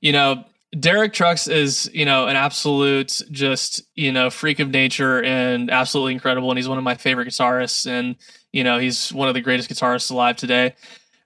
you know, Derek Trucks is, you know, an absolute just, you know, freak of nature and absolutely incredible. And he's one of my favorite guitarists. And, you know, he's one of the greatest guitarists alive today.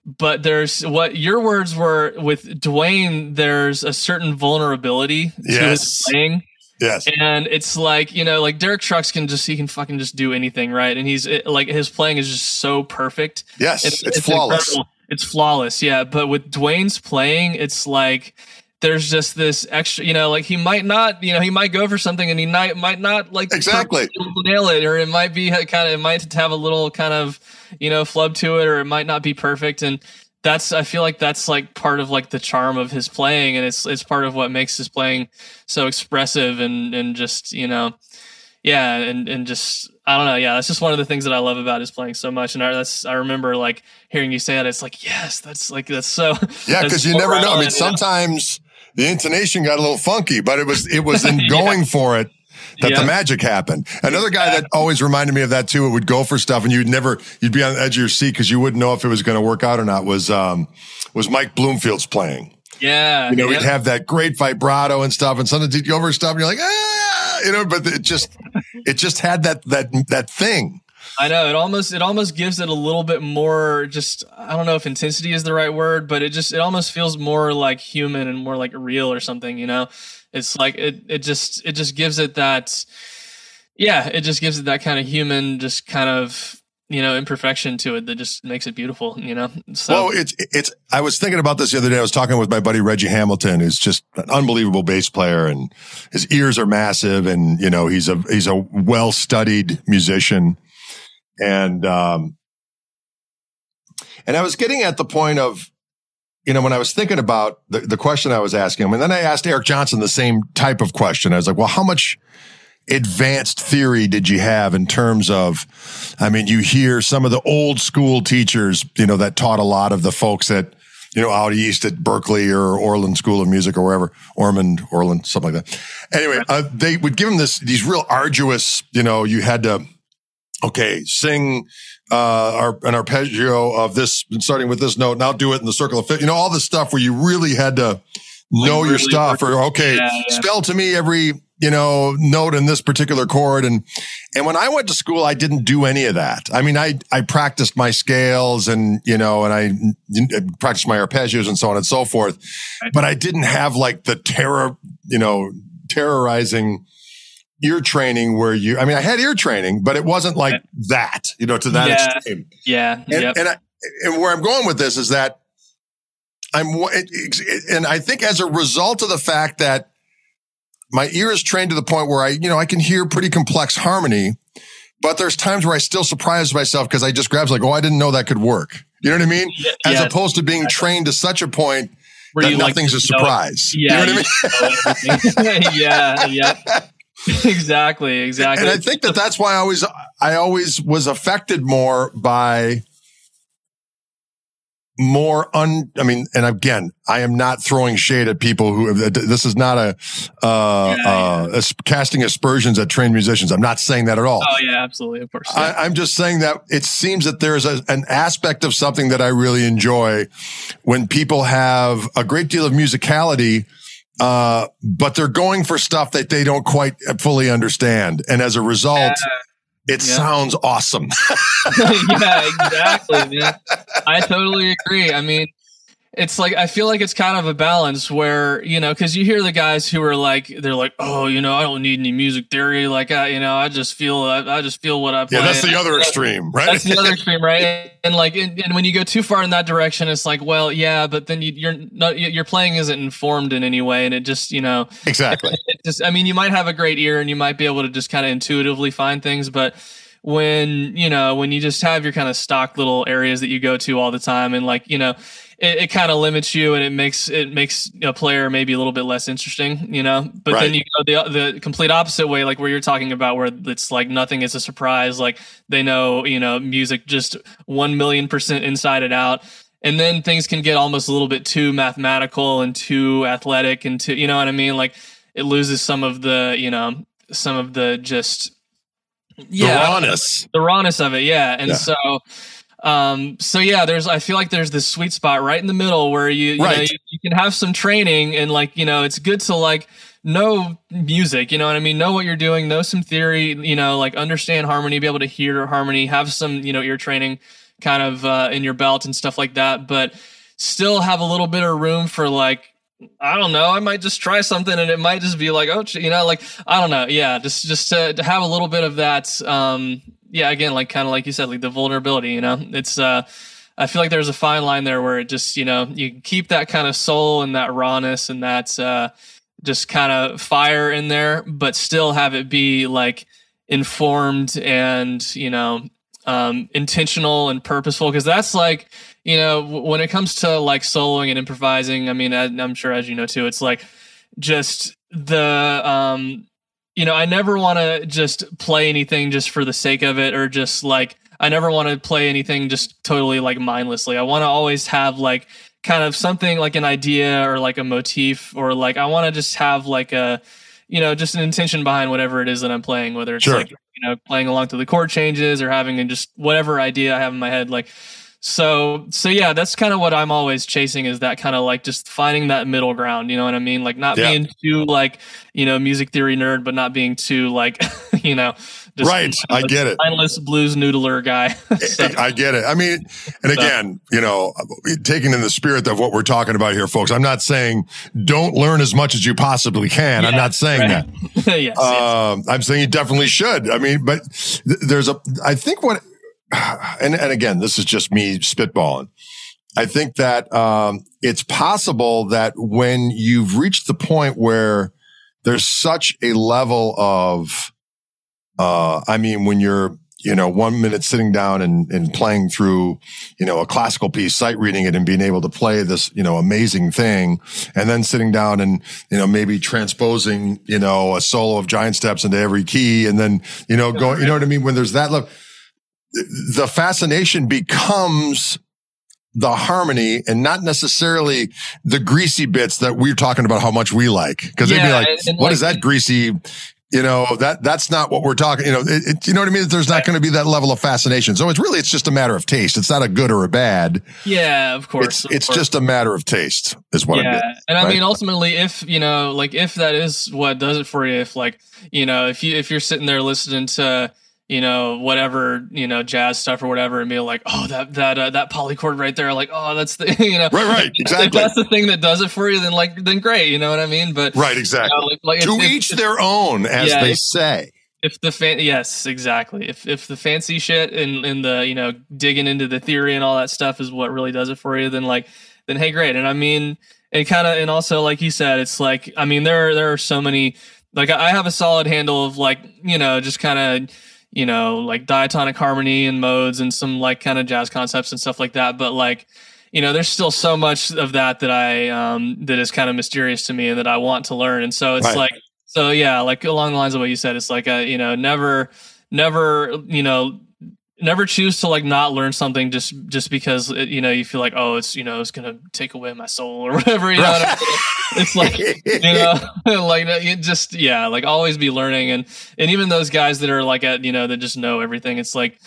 But there's what your words were with Duane, there's a certain vulnerability yes. to his playing Yes. And it's like, you know, like Derek Trucks can just, he can fucking just do anything, right? And he's it, like, his playing is just so perfect. Yes. It's, it's, it's flawless. Incredible. It's flawless. Yeah. But with Duane's playing, it's like, there's just this extra, you know, like he might not, you know, he might go for something and he might, might not like exactly nail it, or it might be uh, kind of, it might have a little kind of, you know, flub to it, or it might not be perfect. And, that's I feel like that's like part of like the charm of his playing, and it's it's part of what makes his playing so expressive and and just you know, yeah, and and just I don't know, yeah, that's just one of the things that I love about his playing so much, and I, that's I remember like hearing you say that, it's like yes, that's like that's so yeah, because you never know. I mean, sometimes the intonation got a little funky, but it was it was in going yeah. for it that the magic happened. Another guy that always reminded me of that too, it would go for stuff and you'd never, you'd be on the edge of your seat because you wouldn't know if it was going to work out or not was, um, was Mike Bloomfield's playing. Yeah. You know, he'd have that great vibrato and stuff and sometimes he'd go over stuff and you're like, ah, you know, but it just, it just had that, that, that thing. I know it almost it almost gives it a little bit more just I don't know if intensity is the right word, but it just it almost feels more like human and more like real or something, you know. It's like it it just it just gives it that yeah, it just gives it that kind of human just kind of you know imperfection to it that just makes it beautiful you know so well it's it's i was thinking about this the other day i was talking with my buddy reggie hamilton who's just an unbelievable bass player and his ears are massive and you know he's a he's a well studied musician and um and i was getting at the point of you know, when I was thinking about the, the question I was asking him, and then I asked Eric Johnson the same type of question. I was like, well, how much advanced theory did you have in terms of, I mean, you hear some of the old school teachers, you know, that taught a lot of the folks that, you know, out east at Berklee or Orland School of Music or wherever, Ormond, Orland, something like that. Anyway, uh, they would give them this, these real arduous, you know, you had to, okay, sing uh, our, an arpeggio of this, starting with this note. Now do it in the circle of fifth. You know, all this stuff where you really had to know your stuff or okay, yeah, yeah. spell to me every, you know, note in this particular chord. And, and when I went to school, I didn't do any of that. I mean, I, I practiced my scales and, you know, and I practiced my arpeggios and so on and so forth, but I didn't have like the terror, you know, terrorizing ear training where you, I mean, I had ear training, but it wasn't like right. that, you know, to that yeah. extreme. Yeah. And, yep. and, I, and where I'm going with this is that I'm, and I think as a result of the fact that my ear is trained to the point where I, you know, I can hear pretty complex harmony, but there's times where I still surprise myself because I just grabs like, oh, I didn't know that could work. You know what I mean? Yeah, As yeah. opposed to being trained to such a point where that nothing's like, a surprise. Yeah, you know what I mean? yeah, yeah. exactly, exactly. And I think that that's why I always, I always was affected more by more un, I mean, and again, I am not throwing shade at people who, have this is not a, uh, yeah, uh, yeah. casting aspersions at trained musicians. I'm not saying that at all. Oh yeah, absolutely. Of course. Yeah. I, am just saying that it seems that there's a, an aspect of something that I really enjoy when people have a great deal of musicality, uh, but they're going for stuff that they don't quite fully understand. And as a result, it yeah. sounds awesome. yeah, exactly, man. I totally agree. I mean, it's like I feel like it's kind of a balance where you know because you hear the guys who are like they're like oh you know I don't need any music theory like I you know I just feel I, I just feel what I play. Yeah, that's the other extreme, right? That's the other extreme, right? And like and, and, when you go too far in that direction, it's like well yeah, but then you, you're not your playing isn't informed in any way, and it just you know exactly. It, it just I mean you might have a great ear and you might be able to just kind of intuitively find things, but when you know when you just have your kind of stock little areas that you go to all the time and like you know it, it kind of limits you and it makes it makes a player maybe a little bit less interesting you know but right. then you go the the complete opposite way like where you're talking about where it's like nothing is a surprise like they know you know music just 1 million percent inside and out and then things can get almost a little bit too mathematical and too athletic and too you know what i mean like it loses some of the you know some of the just yeah, the rawness, the rawness of it. Yeah, and yeah. so. Um, so yeah, there's, I feel like there's this sweet spot right in the middle where you, you, right. know, you, you can have some training and like, you know, it's good to like know music, you know what I mean? Know what you're doing, know some theory, you know, like understand harmony, be able to hear harmony, have some, you know, ear training kind of, uh, in your belt and stuff like that, but still have a little bit of room for like, I don't know. I might just try something, and it might just be like, oh, you know, like I don't know. Yeah, just just to, to have a little bit of that. Um, yeah, again, like kind of like you said, like the vulnerability. You know, it's. uh I feel like there's a fine line there where it just, you know, you keep that kind of soul and that rawness and that uh, just kind of fire in there, but still have it be like informed and you know um, intentional and purposeful because that's like you know, when it comes to like soloing and improvising, I mean, I, I'm sure as you know too, it's like just the um you know, I never want to just play anything just for the sake of it or just like I never want to play anything just totally like mindlessly. I want to always have like kind of something like an idea or like a motif or like I want to just have like a you know, just an intention behind whatever it is that I'm playing, whether it's sure. like, you know, playing along to the chord changes or having just whatever idea I have in my head. Like so so yeah, that's kind of what I'm always chasing is that kind of like just finding that middle ground, you know what I mean? Like not yeah. being too like, you know, music theory nerd, but not being too like, you know, just right. I get it. Mindless blues noodler guy. so. I get it. I mean, and again, you know, taking in the spirit of what we're talking about here, folks, I'm not saying don't learn as much as you possibly can. Yeah, I'm not saying right. that. yes, um, yes. I'm saying you definitely should. I mean, but th- there's a, I think what, and, and again, this is just me spitballing. I think that um, it's possible that when you've reached the point where there's such a level of, uh, I mean, when you're, you know, one minute sitting down and, and playing through, you know, a classical piece, sight reading it and being able to play this, you know, amazing thing. And then sitting down and, you know, maybe transposing, you know, a solo of giant steps into every key and then, you know, going, you know what I mean? When there's that level, the fascination becomes the harmony and not necessarily the greasy bits that we're talking about how much we like. Cause yeah, they'd be like, what like, is that greasy you know that that's not what we're talking. You know, it, it, you know what I mean. There's not going to be that level of fascination. So it's really it's just a matter of taste. It's not a good or a bad. Yeah, of course. It's, of it's course. just a matter of taste, is what. yeah, it is, and I right? mean, ultimately, if you know, like, if that is what does it for you, if like, you know, if you if you're sitting there listening to you know whatever you know jazz stuff or whatever and be like oh that that uh, that polychord right there like oh that's the you know Right, right, if exactly. that's the thing that does it for you then like then great you know what I mean but right, you exactly. know, like, like to if, if- each if- their own, as Yeah, they if- say. if the fan yes exactly if if the fancy shit and and the you know digging into the theory and all that stuff is what really does it for you then like then hey great and i mean and kind of and also like you said it's like i mean there there are so many like i have a solid handle of like you know just kind of you know like diatonic harmony and modes and some like kind of jazz concepts and stuff like that but like you know there's still so much of that that i um that is kind of mysterious to me and that i want to learn and so it's Right. like so yeah, like along the lines of what you said, it's like a you know never, never you know never choose to like not learn something just just because it, you know you feel like oh it's you know it's gonna take away my soul or whatever you know what I mean? it's like you know like uh, you just yeah like always be learning and and even those guys that are like at you know that just know everything it's like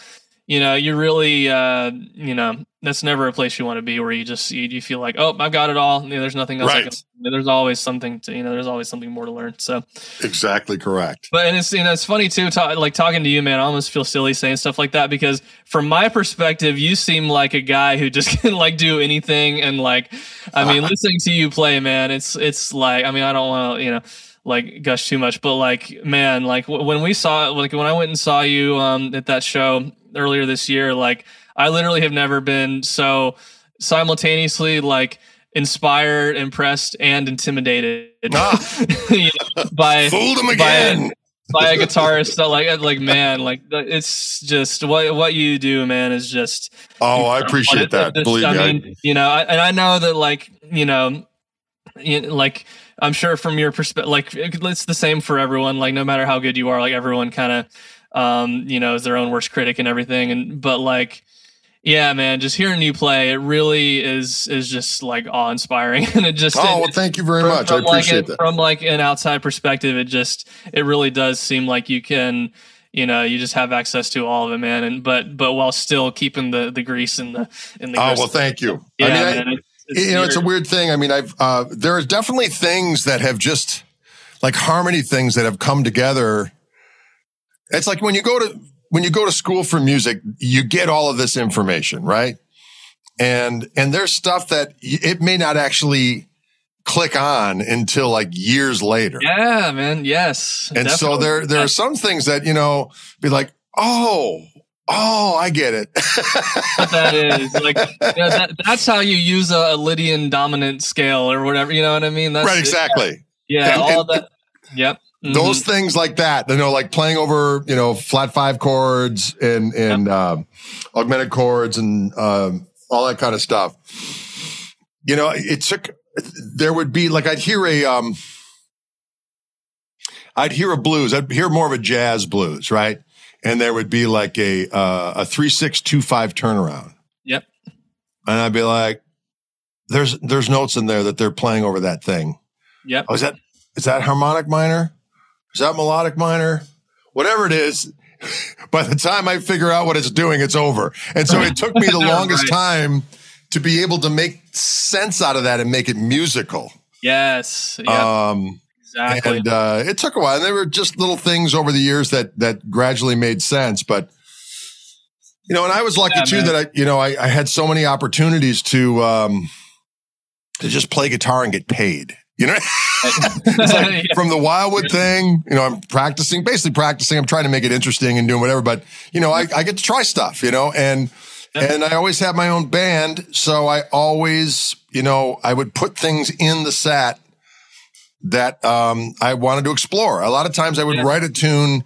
you know you really uh you know that's never a place you want to be where you just you, you feel like oh I've got it all you know, there's nothing else I Right. can there's always something to you know there's always something more to learn so exactly correct. but and it's you know it's funny too, ta- like talking to you, man. I almost feel silly saying stuff like that because from my perspective, you seem like a guy who just can like do anything and like, I mean, listening to you play, man, it's it's like I mean, I don't want to you know like gush too much, but like man, like w- when we saw like when I went and saw you um at that show earlier this year, like I literally have never been so simultaneously like inspired, impressed, and intimidated Ah. you know, by Fooled by- again. by a guitarist so like like man like it's just what what you do man is just Oh, I appreciate It- that. it- Believe I me. I- you know I, and i know that like you know you like i'm sure from your perspective like it- it's the same for everyone like no matter how good you are like everyone kind of um you know is their own worst critic and everything and but like yeah man just hearing you play it really is is just like awe inspiring and it just oh, it- well, thank you very from, much. I from, like appreciate a- that. from like an outside perspective it just it really does seem like you can you know you just have access to all of it man and but but while still keeping the the grease in the in the Oh, well, thank you. yeah I mean, I- man, it's, it's, you know, it's a weird thing. I mean, I've uh, there are definitely things that have just like harmony things that have come together. It's like when you go to when you go to school for music, you get all of this information, right? And and there's stuff that it may not actually click on until like years later. yeah man yes and so there there are some things that you know be like, oh, oh, I get it. that is like you know, that, that's how you use a, a lydian dominant scale or whatever you know what i mean that's right, exactly. yeah And- all and- that yep Mhm. those things like that you know like playing over you know flat five chords and and um, augmented chords and um, all that kind of stuff you know it took there would be like i'd hear a um i'd hear a blues i'd hear more of a jazz blues right and there would be like a uh, a 3625 turnaround Yep. and i'd be like there's there's notes in there that they're playing over that thing yep Oh, is that is that harmonic minor? Is that melodic minor? Whatever it is, by the time I figure out what it's doing, it's over. And so it took me the longest Right. time to be able to make sense out of that and make it musical. yes yep Um, exactly and uh, it took a while. And there were just little things over the years that that gradually made sense. But you know, and I was lucky Yeah, too man. that I, you know, I, I had so many opportunities to um, to just play guitar and get paid. You know, like from the Wildwood thing, you know, I'm practicing, basically practicing. I'm trying to make it interesting and doing whatever, but you know, I, I get to try stuff, you know, and, and I always have my own band. So I always, you know, I would put things in the set that, um, I wanted to explore. A lot of times I would Yeah. write a tune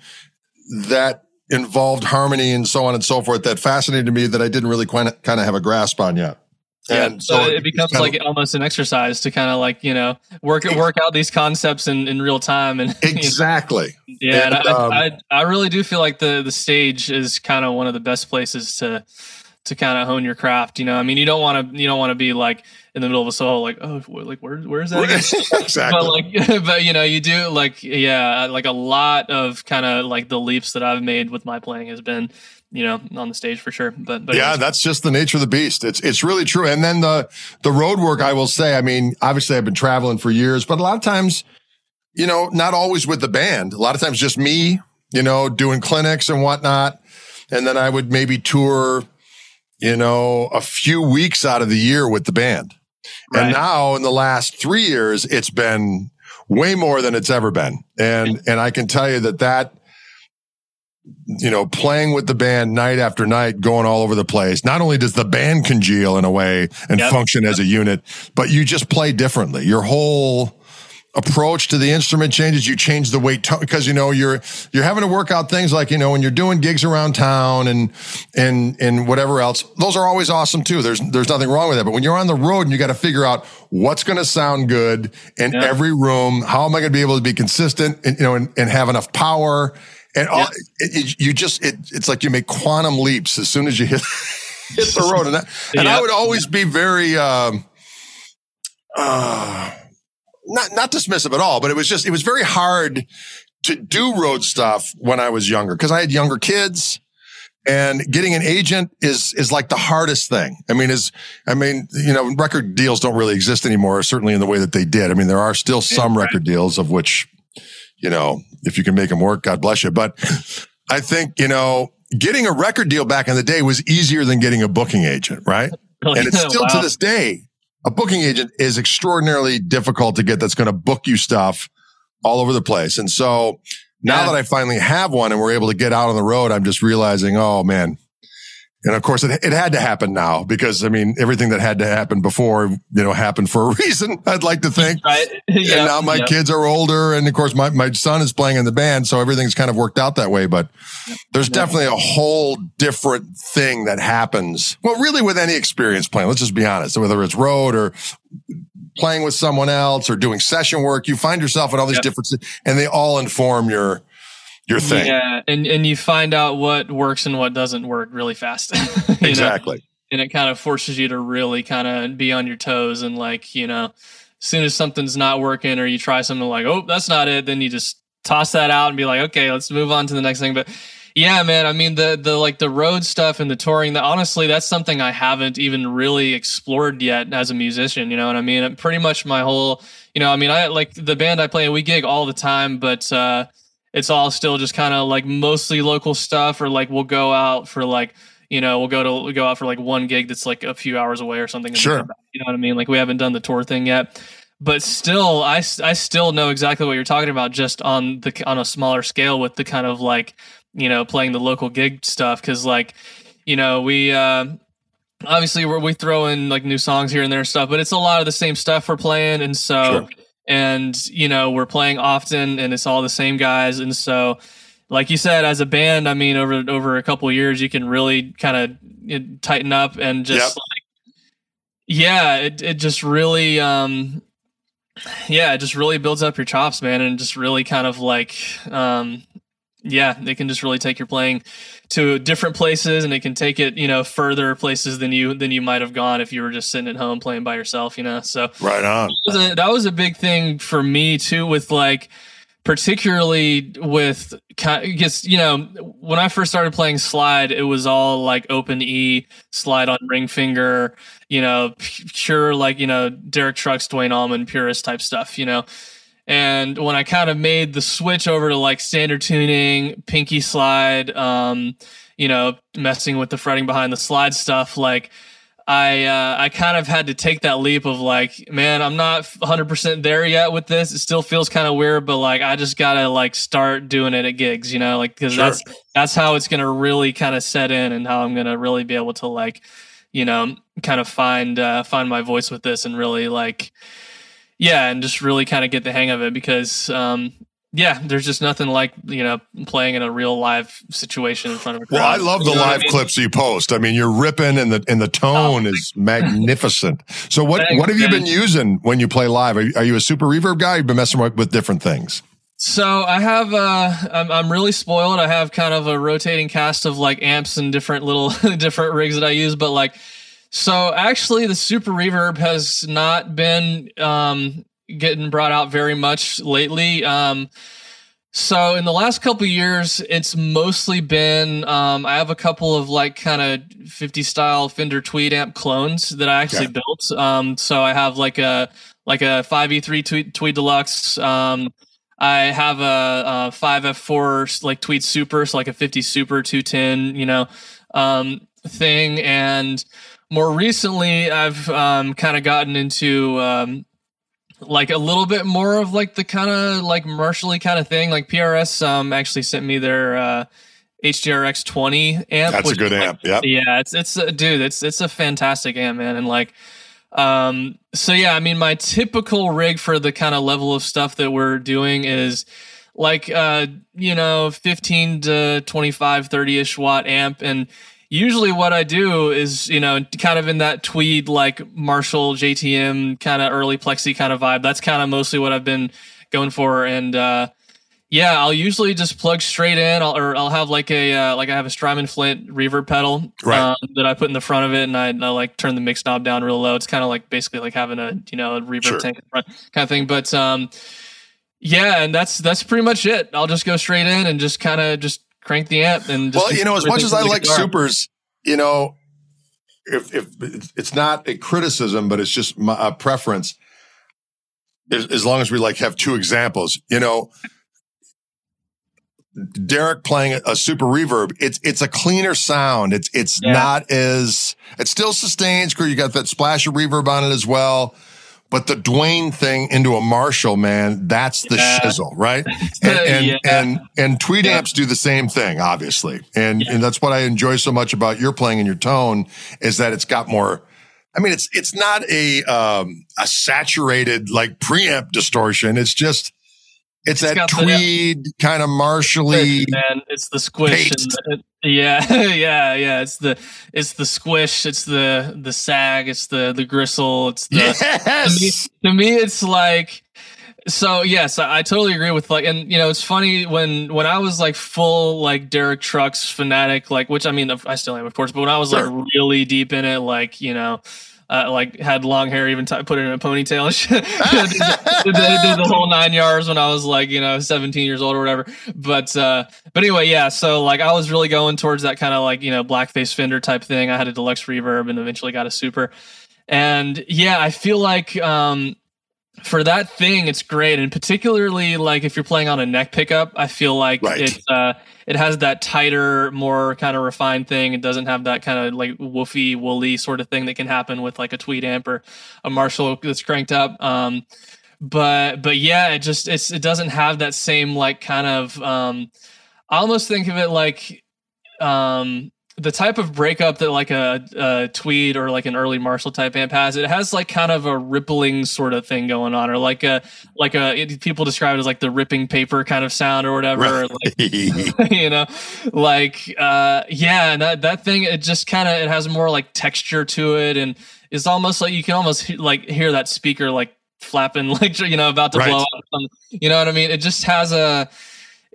that involved harmony and so on and so forth that fascinated me that I didn't really kind of have a grasp on yet. Yeah, And so, it becomes kind of- like almost an exercise to kind of like you know work work out these concepts in, in real time and you know, exactly. yeah, and And, I, um, I I really do feel like the the stage is kind of one of the best places to to kind of hone your craft. You know, I mean, you don't want to you don't want to be like in the middle of a solo, like oh, like where where's that? exactly. But like, but you know, you do like yeah, like a lot of kind of like the leaps that I've made with my playing has been you know on the stage for sure but, but yeah that's just the nature of the beast it's it's really true and then the the road work i will say i mean obviously i've been traveling for years but a lot of times you know not always with the band a lot of times just me you know doing clinics and whatnot and then i would maybe tour you know, a few weeks out of the year with the band. Right. And now in the last three years, it's been way more than it's ever been. And, and I can tell you that that, you know, playing with the band night after night, going all over the place. Not only does the band congeal in a way and yep. function as a unit, but you just play differently. Your whole, approach to the instrument changes. You change the weight because you know you're you're having to work out things like you know when you're doing gigs around town and and and whatever else. Those are always awesome too. There's there's nothing wrong with that. But when you're on the road and you got to figure out what's going to sound good in yeah. every room, how am I going to be able to be consistent and you know and, and have enough power and all, it, it, you just it, it's like you make quantum leaps as soon as you hit hit the road and that, and I would always be very. Um, uh, not not dismissive at all, but it was just it was very hard to do road stuff when I was younger because I had younger kids and getting an agent is is like the hardest thing. I mean, is I mean, you know, record deals don't really exist anymore, certainly in the way that they did. I mean, there are still some record deals of which, you know, if you can make them work, God bless you. But I think, you know, getting a record deal back in the day was easier than getting a booking agent, right? And it's still wow. to this day a booking agent is extraordinarily difficult to get that's going to book you stuff all over the place. And so now yeah. that I finally have one and we're able to get out on the road, I'm just realizing, oh man, and of course, it, it had to happen now because I mean, everything that had to happen before, you know, happened for a reason. I'd like to think. Right. Yeah. And now my yeah. kids are older, and of course, my my son is playing in the band, so everything's kind of worked out that way. But there's yeah. definitely a whole different thing that happens. Well, really, with any experience playing, let's just be honest. Whether it's road or playing with someone else or doing session work, you find yourself in all these yep. different, and they all inform your your thing. Yeah, and and you find out what works and what doesn't work really fast. exactly. Know? And it kind of forces you to really kind of be on your toes and like you know, as soon as something's not working or you try something like oh that's not it, then you just toss that out and be like okay let's move on to the next thing. But yeah, man, I mean the the like the road stuff and the touring. That honestly, that's something I haven't even really explored yet as a musician. You know what I mean? Pretty much my whole, you know, I mean, I like the band I play. We gig all the time, but. uh it's all still just kind of like mostly local stuff or like we'll go out for like you know we'll go to we'll go out for like one gig that's like a few hours away or something sure. you know what i mean? Like we haven't done the tour thing yet. But still i i still know exactly what you're talking about just on the on a smaller scale with the kind of like you know playing the local gig stuff. Because like you know we uh obviously we we throw in like new songs here and there and stuff but it's a lot of the same stuff we're playing and so sure and you know we're playing often and it's all the same guys and so like you said as a band i mean over over a couple years you can really kind of tighten up and just yep. like yeah it, it just really um yeah it just really builds up your chops man and just really kind of like um yeah, they can just really take your playing to different places, and it can take it, you know, further places than you than you might have gone if you were just sitting at home playing by yourself, you know. So right on. That was a, that was a big thing for me too, with like particularly with because you know when I first started playing slide, it was all like open E slide on ring finger, you know, pure like you know Derek Trucks, duane Allman, purist type stuff, you know. And when I kind of made the switch over to like standard tuning, pinky slide, um, you know, messing with the fretting behind the slide stuff, like I uh, I kind of had to take that leap of like, man, I'm not 100% there yet with this. It still feels kind of weird, but like I just got to like start doing it at gigs, you know, like cuz sure. that's that's how it's going to really kind of set in and how I'm going to really be able to like, you know, kind of find uh, find my voice with this and really like yeah, and just really kind of get the hang of it because um, yeah, there's just nothing like you know playing in a real live situation in front of a crowd. Well, I love the you know live I mean? clips you post. I mean, you're ripping, and the and the tone oh. is magnificent. So, what Thanks, what have you been using when you play live? Are you, are you a super reverb guy? You've been messing with, with different things. So I have uh I'm I'm really spoiled. I have kind of a rotating cast of like amps and different little different rigs that I use, but like so actually the super reverb has not been um getting brought out very much lately. Um so in the last couple years, it's mostly been um, I have a couple of like kind of 50 style Fender Tweed amp clones that I actually built. Um, so I have like a like a 5e3 Tweed, Tweed Deluxe. Um, I have a, a 5F4 like Tweed Super, so like a 50 Super 210, you know, um, thing. And more recently, I've um, kind of gotten into um, like a little bit more of like the kind of like Marshally kind of thing. Like PRS um actually sent me their uh HDRX 20 amp. That's a good amp. Yeah. Yeah, it's it's uh, dude, it's it's a fantastic amp, man. And like um so yeah, I mean my typical rig for the kind of level of stuff that we're doing is like uh you know 15 to 25 30ish watt amp and usually what I do is, you know, kind of in that tweed like Marshall JTM kind of early plexi kind of vibe. That's kind of mostly what I've been going for. And uh, yeah, I'll usually just plug straight in, I'll, or I'll have like a uh, like I have a Strymon Flint reverb pedal right. um, that I put in the front of it, and I, I like turn the mix knob down real low. It's kind of like basically like having a you know a reverb sure. tank front kind of thing. But um, yeah, and that's that's pretty much it. I'll just go straight in and just kind of just crank the amp and well you know as much as i like guitar. supers you know if if it's not a criticism but it's just my, a preference as, as long as we like have two examples you know Derek playing a super reverb, it's it's a cleaner sound. It's it's yeah. not as it still sustains. You got that splash of reverb on it as well. But the Duane thing into a Marshall, man, that's the yeah. shizzle, right? And and, yeah. and, and Tweed yeah. amps do the same thing, obviously. And and that's what I enjoy so much about your playing and your tone is that it's got more. I mean, it's it's not a um, a saturated like preamp distortion. It's just it's, it's that tweed kind of marshally. Man, it's the squish. The, yeah, yeah, yeah. It's the it's the squish. It's the the sag. It's the the gristle. It's the. Yes. To me, to me it's like. So yes, I, I, totally agree with like, and you know, it's funny when when I was like full like Derek Trucks fanatic, like which I mean, I still am, of course, but when I was sure. like really deep in it, like you know, uh, like had long hair, even t- put it in a ponytail did, did, the whole nine yards when I was like, you know, 17 years old or whatever. But, uh, but anyway, yeah. So like I was really going towards that kind of like, you know, blackface fender type thing. I had a deluxe reverb and eventually got a super. And yeah, I feel like, um, for that thing, it's great, and particularly like if you're playing on a neck pickup, I feel like right. it's uh, it has that tighter, more kind of refined thing. It doesn't have that kind of like woofy, woolly sort of thing that can happen with like a Tweed amp or a Marshall that's cranked up. Um, but but yeah, it just it's it doesn't have that same like kind of. Um, I almost think of it like um the type of breakup that like a, a, tweed or like an early Marshall type amp has, it has like kind of a rippling sort of thing going on, or like a like a it, people describe it as like the ripping paper kind of sound or whatever. Right. Like, you know, like uh, yeah, that that thing it just kind of it has more like texture to it, and it's almost like you can almost like hear that speaker like flapping, like you know, about to right. blow up. You know what I mean? It just has a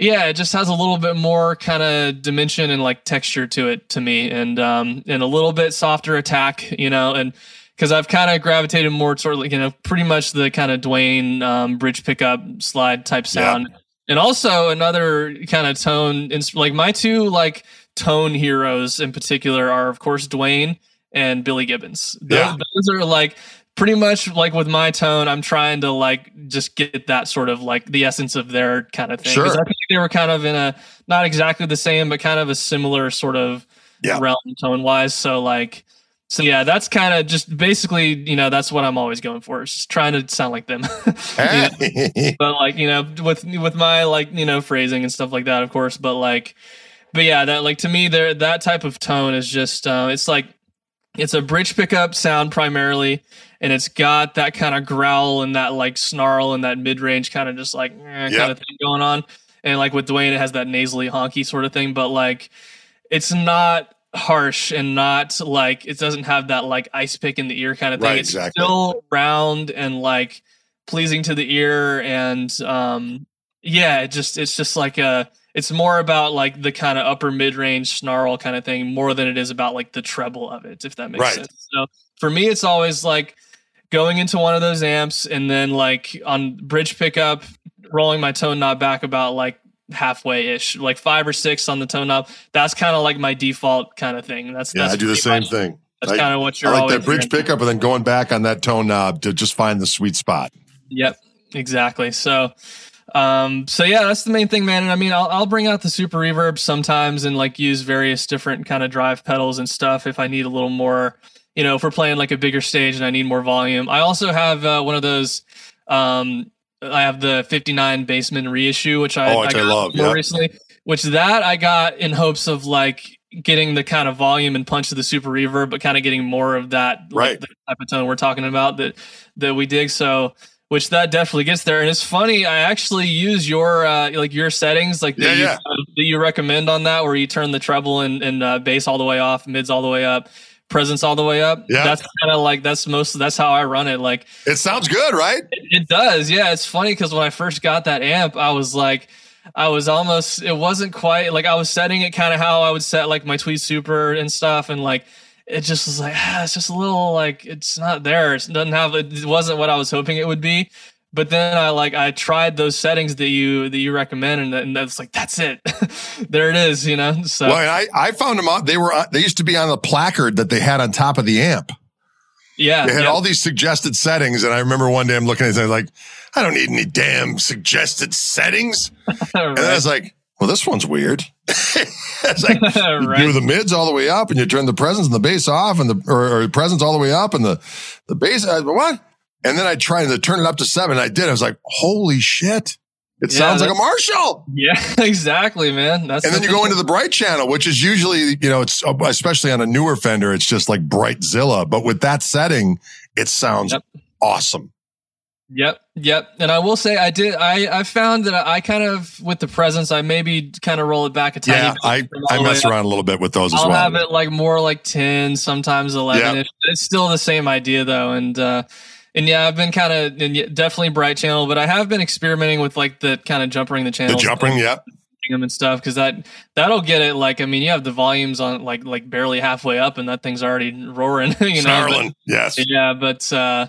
yeah, it just has a little bit more kind of dimension and like texture to it to me, and um, and a little bit softer attack, you know, and because I've kind of gravitated more toward like you know pretty much the kind of Duane um, bridge pickup slide type sound, yeah. and also another kind of tone. Like my two like tone heroes in particular are of course Duane and Billy Gibbons. Yeah. Those, those are like pretty much like with my tone, I'm trying to like just get that sort of like the essence of their kind of thing. Sure. I think they were kind of in a not exactly the same, but kind of a similar sort of yeah. realm tone wise. So like, so yeah, that's kind of just basically, you know, that's what I'm always going for. Is just trying to sound like them. but like, you know, with with my like, you know, phrasing and stuff like that, of course. But like, but yeah, that like to me, there that type of tone is just uh, it's like it's a bridge pickup sound primarily and it's got that kind of growl and that like snarl and that mid range kind of just like eh, yep. kind of thing going on. And like with Duane, it has that nasally honky sort of thing, but like it's not harsh and not like it doesn't have that like ice pick in the ear kind of thing. Right, it's exactly. still round and like pleasing to the ear and um Yeah, it just it's just like a it's more about like the kind of upper mid range snarl kind of thing more than it is about like the treble of it, if that makes Right. sense. So for me, it's always like going into one of those amps and then like on bridge pickup, rolling my tone knob back about like halfway ish, like five or six on the tone knob. That's kind of like my default kind of thing. That's Yeah, that's I do the same thing. That's kind of what you're like that bridge hearing. pickup and then going back on that tone knob to just find the sweet spot. Yep, exactly. So, um, so yeah, that's the main thing, man. And I mean, I'll, I'll bring out the super reverb sometimes and like use various different kind of drive pedals and stuff if I need a little more, you know, if we're playing like a bigger stage and I need more volume. I also have uh, one of those. Um, I have the 59 Bassman reissue, which I, Oh, which I got love, more yeah. recently. Which that I got in hopes of like getting the kind of volume and punch of the super reverb, but kind of getting more of that like, Right. the type of tone we're talking about that that we dig. So which that definitely gets there. And it's funny, I actually use your uh, like your settings, like that, Yeah, you, that you recommend on that, where you turn the treble and, and uh, bass all the way off, mids all the way up, presence all the way up. Yeah. that's kind of like that's most that's how I run it. Like It sounds good, right? it does, yeah. It's funny because when I first got that amp, I was like. I was almost it wasn't quite like I was setting it kind of how I would set like my Tweed Super and stuff and like it just was like ah, it's just a little like it's not there. It doesn't have it wasn't what I was hoping it would be. But then I like I tried those settings that you that you recommend and, and that's like that's it. there it is, you know. So Well, I, I found them out. They were uh, they used to be on the placard that they had on top of the amp. yeah, They had yeah. all these suggested settings, and I remember one day I'm looking at it and I was like, I don't need any damn suggested settings. And then I was like, well, this one's weird. it's like you do the mids all the way up, and you turn the presence and the bass off, and the or, or presence all the way up, and the the bass. Uh, I, what? And then I tried to turn it up to seven. I did. I was like, holy shit! It Yeah, sounds like a Marshall. Yeah, exactly, man. That's And then you go into the bright channel, which is usually, you know, it's especially on a newer Fender, it's just like bright Zilla. But with that setting, it sounds Yep. awesome. Yep, yep. And I will say, I did. I I found that I kind of with the presence, I maybe kind of roll it back a tiny Yeah, bit. I, I the mess up. around a little bit with those as well. I'll have it like more like ten, sometimes eleven. ish It's still the same idea though, and uh, and yeah, I've been kind of definitely bright channel, but I have been experimenting with like the kind of jumpering the the channels, jumping, yep. them and stuff because that that'll get it. Like I mean, you have the volumes on like like barely halfway up, and that thing's already roaring. You know, but- Yes. yeah, but uh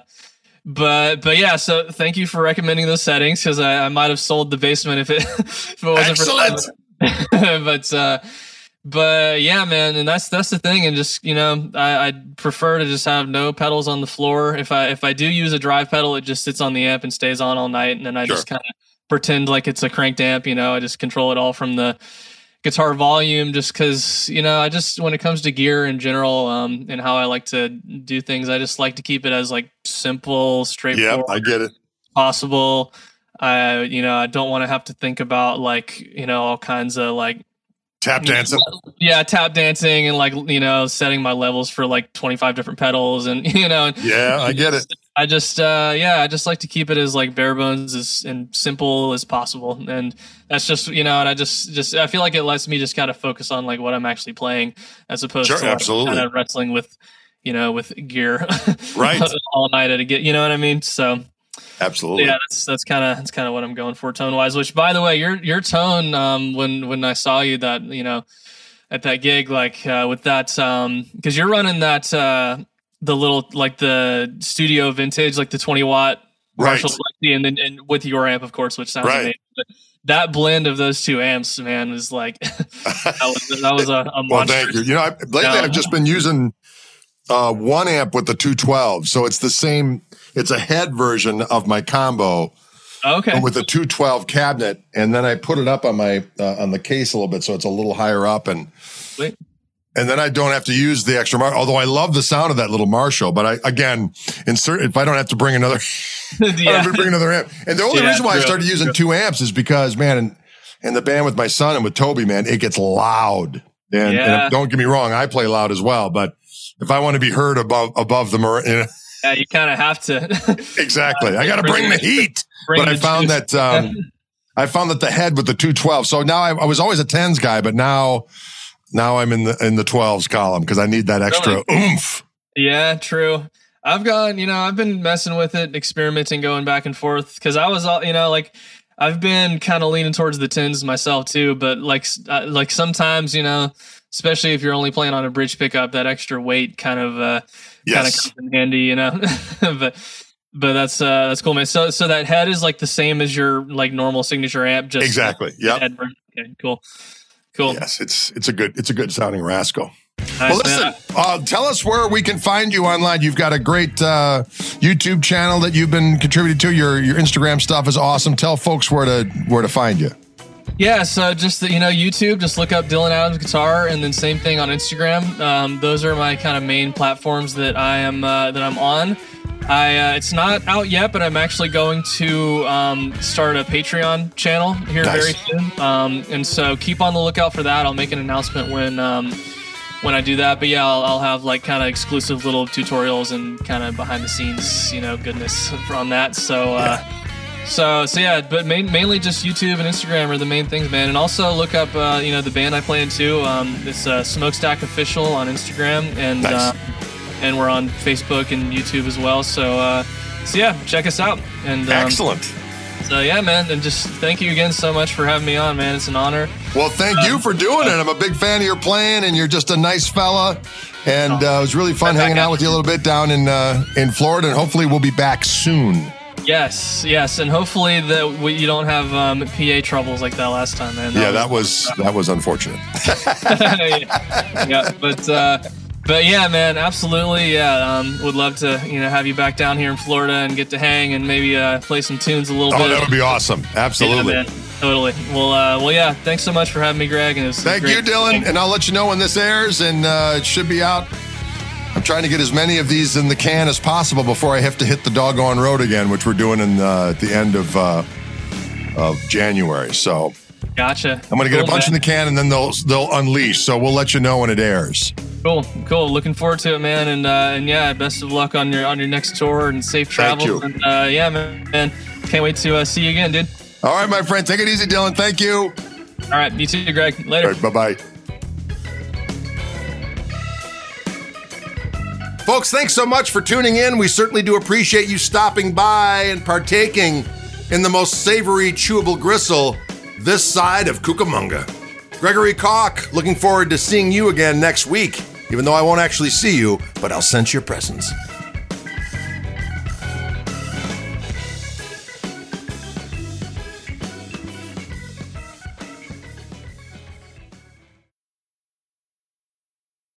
but but yeah, so thank you for recommending those settings because I, I might have sold the Bassman if it if it wasn't Excellent. for but uh but yeah, man, and that's that's the thing, and just you know, I, I prefer to just have no pedals on the floor. If I if I do use a drive pedal, it just sits on the amp and stays on all night, and then I Sure. just kind of pretend like it's a cranked amp. You know, I just control it all from the guitar volume just because you know i just when it comes to gear in general um and how i like to do things i just like to keep it as like simple Yep, yeah I get it. possible i you know i don't want to have to think about like you know all kinds of like Tap dancing. yeah tap dancing and like you know setting my levels for like 25 different pedals and you know Yeah, I get it. I just uh yeah, I just like to keep it as like bare bones as and simple as possible. And that's just you know, and I just just I feel like it lets me just kind of focus on like what I'm actually playing as opposed Sure, to like, absolutely. kind of wrestling with you know, with gear Right. all night at a get you know what I mean? So Absolutely. yeah, that's that's kind of that's kind of what I'm going for tone wise. Which, by the way, your your tone um, when when I saw you that you know at that gig, like uh, with that um because you're running that uh the little like the studio vintage, like the 20 watt Right. Marshall and then and with your amp, of course, which sounds Right. amazing. But that blend of those two amps, man, is like that was that was a, a Well, thank you. You know, I, lately No. I've just been using uh, one amp with the 212. So it's the same, it's a head version of my combo Okay, with a 212 cabinet. And then I put it up on my, uh, on the case a little bit. So it's a little higher up and, Sweet. and then I don't have to use the extra Mar- although I love the sound of that little Marshall, but I, again, insert, if I don't have to bring another, yeah, bring another amp. And the only Yeah, reason why I started using two amps is because, man, and, in the band with my son and with Toby, man, it gets loud. And, Yeah. and don't get me wrong, I play loud as well, but if I want to be heard above above the mar- you know, yeah, you kind of have to exactly, I got to bring the heat. bring but I found juice. that um, I found that the head with the two twelve. So now I, I was always a tens guy, but now now I'm in the in the twelves column because I need that extra oomph. Yeah, true. I've gone, you know, I've been messing with it, experimenting, going back and forth because I was, all you know, like I've been kind of leaning towards the tens myself too, but like uh, like sometimes you know, especially if you're only playing on a bridge pickup, that extra weight kind of uh, Yes. kind of comes in handy, you know. but but that's uh, that's cool, man. So so that head is like the same as your like normal signature amp, just Exactly. Yeah. Okay, cool, cool. Yes, it's it's a good it's a good sounding rascal. Nice, well, listen, uh, tell us where we can find you online. You've got a great uh, YouTube channel that you've been contributing to. Your your Instagram stuff is awesome. Tell folks where to where to find you. Yeah, so just the, you know YouTube, just look up Dylan Adams Guitar, and then same thing on Instagram. Um, those are my kind of main platforms that I am uh, that I'm on. I uh, it's not out yet, but I'm actually going to um, start a Patreon channel here Nice. very soon. Um, and so keep on the lookout for that. I'll make an announcement when um, when I do that. But yeah, I'll, I'll have like kind of exclusive little tutorials and kind of behind the scenes, you know, goodness on that. So. Uh, so, so yeah, but main, mainly just YouTube and Instagram are the main things, man. And also look up, uh, you know, the band I play in too. Um, it's uh, Smokestack Official on Instagram, and Nice. uh, and we're on Facebook and YouTube as well. So, uh, so yeah, check us out. And um, Excellent. So yeah, man, and just thank you again so much for having me on, man. It's an honor. Well, thank you for doing it. I'm a big fan of your playing, and you're just a nice fella. And uh, it was really fun hanging out with you a little bit down in uh, in Florida. And hopefully, we'll be back soon. Yes, yes, and hopefully that we, you don't have um, PA troubles like that last time, man. Yeah, that was that was unfortunate. yeah. yeah, but uh, but yeah, man, absolutely, yeah. Um, would love to you know have you back down here in Florida and get to hang and maybe uh, play some tunes a little Oh, bit. that would be awesome. Absolutely. Yeah, totally. Well, uh, well, yeah. Thanks so much for having me, Greg. And it was Thank great. you, Dylan. And I'll let you know when this airs, and uh, it should be out. I'm trying to get as many of these in the can as possible before I have to hit the doggone road again, which we're doing in uh, at the end of uh, of January. So Gotcha. I'm going to get a bunch in the can, and then they'll they'll unleash. So we'll let you know when it airs. Cool, cool. Looking forward to it, man. And uh, and yeah, best of luck on your on your next tour and safe Thank travels. you. And uh, yeah, man, man, can't wait to uh, see you again, dude. All right, my friend, take it easy, Dylan. Thank you. All right, you too, Greg. Later. Right, bye bye. Folks, thanks so much for tuning in. We certainly do appreciate you stopping by and partaking in the most savory, chewable gristle this side of Cucamonga. Gregory Koch, looking forward to seeing you again next week, even though I won't actually see you, but I'll sense your presence.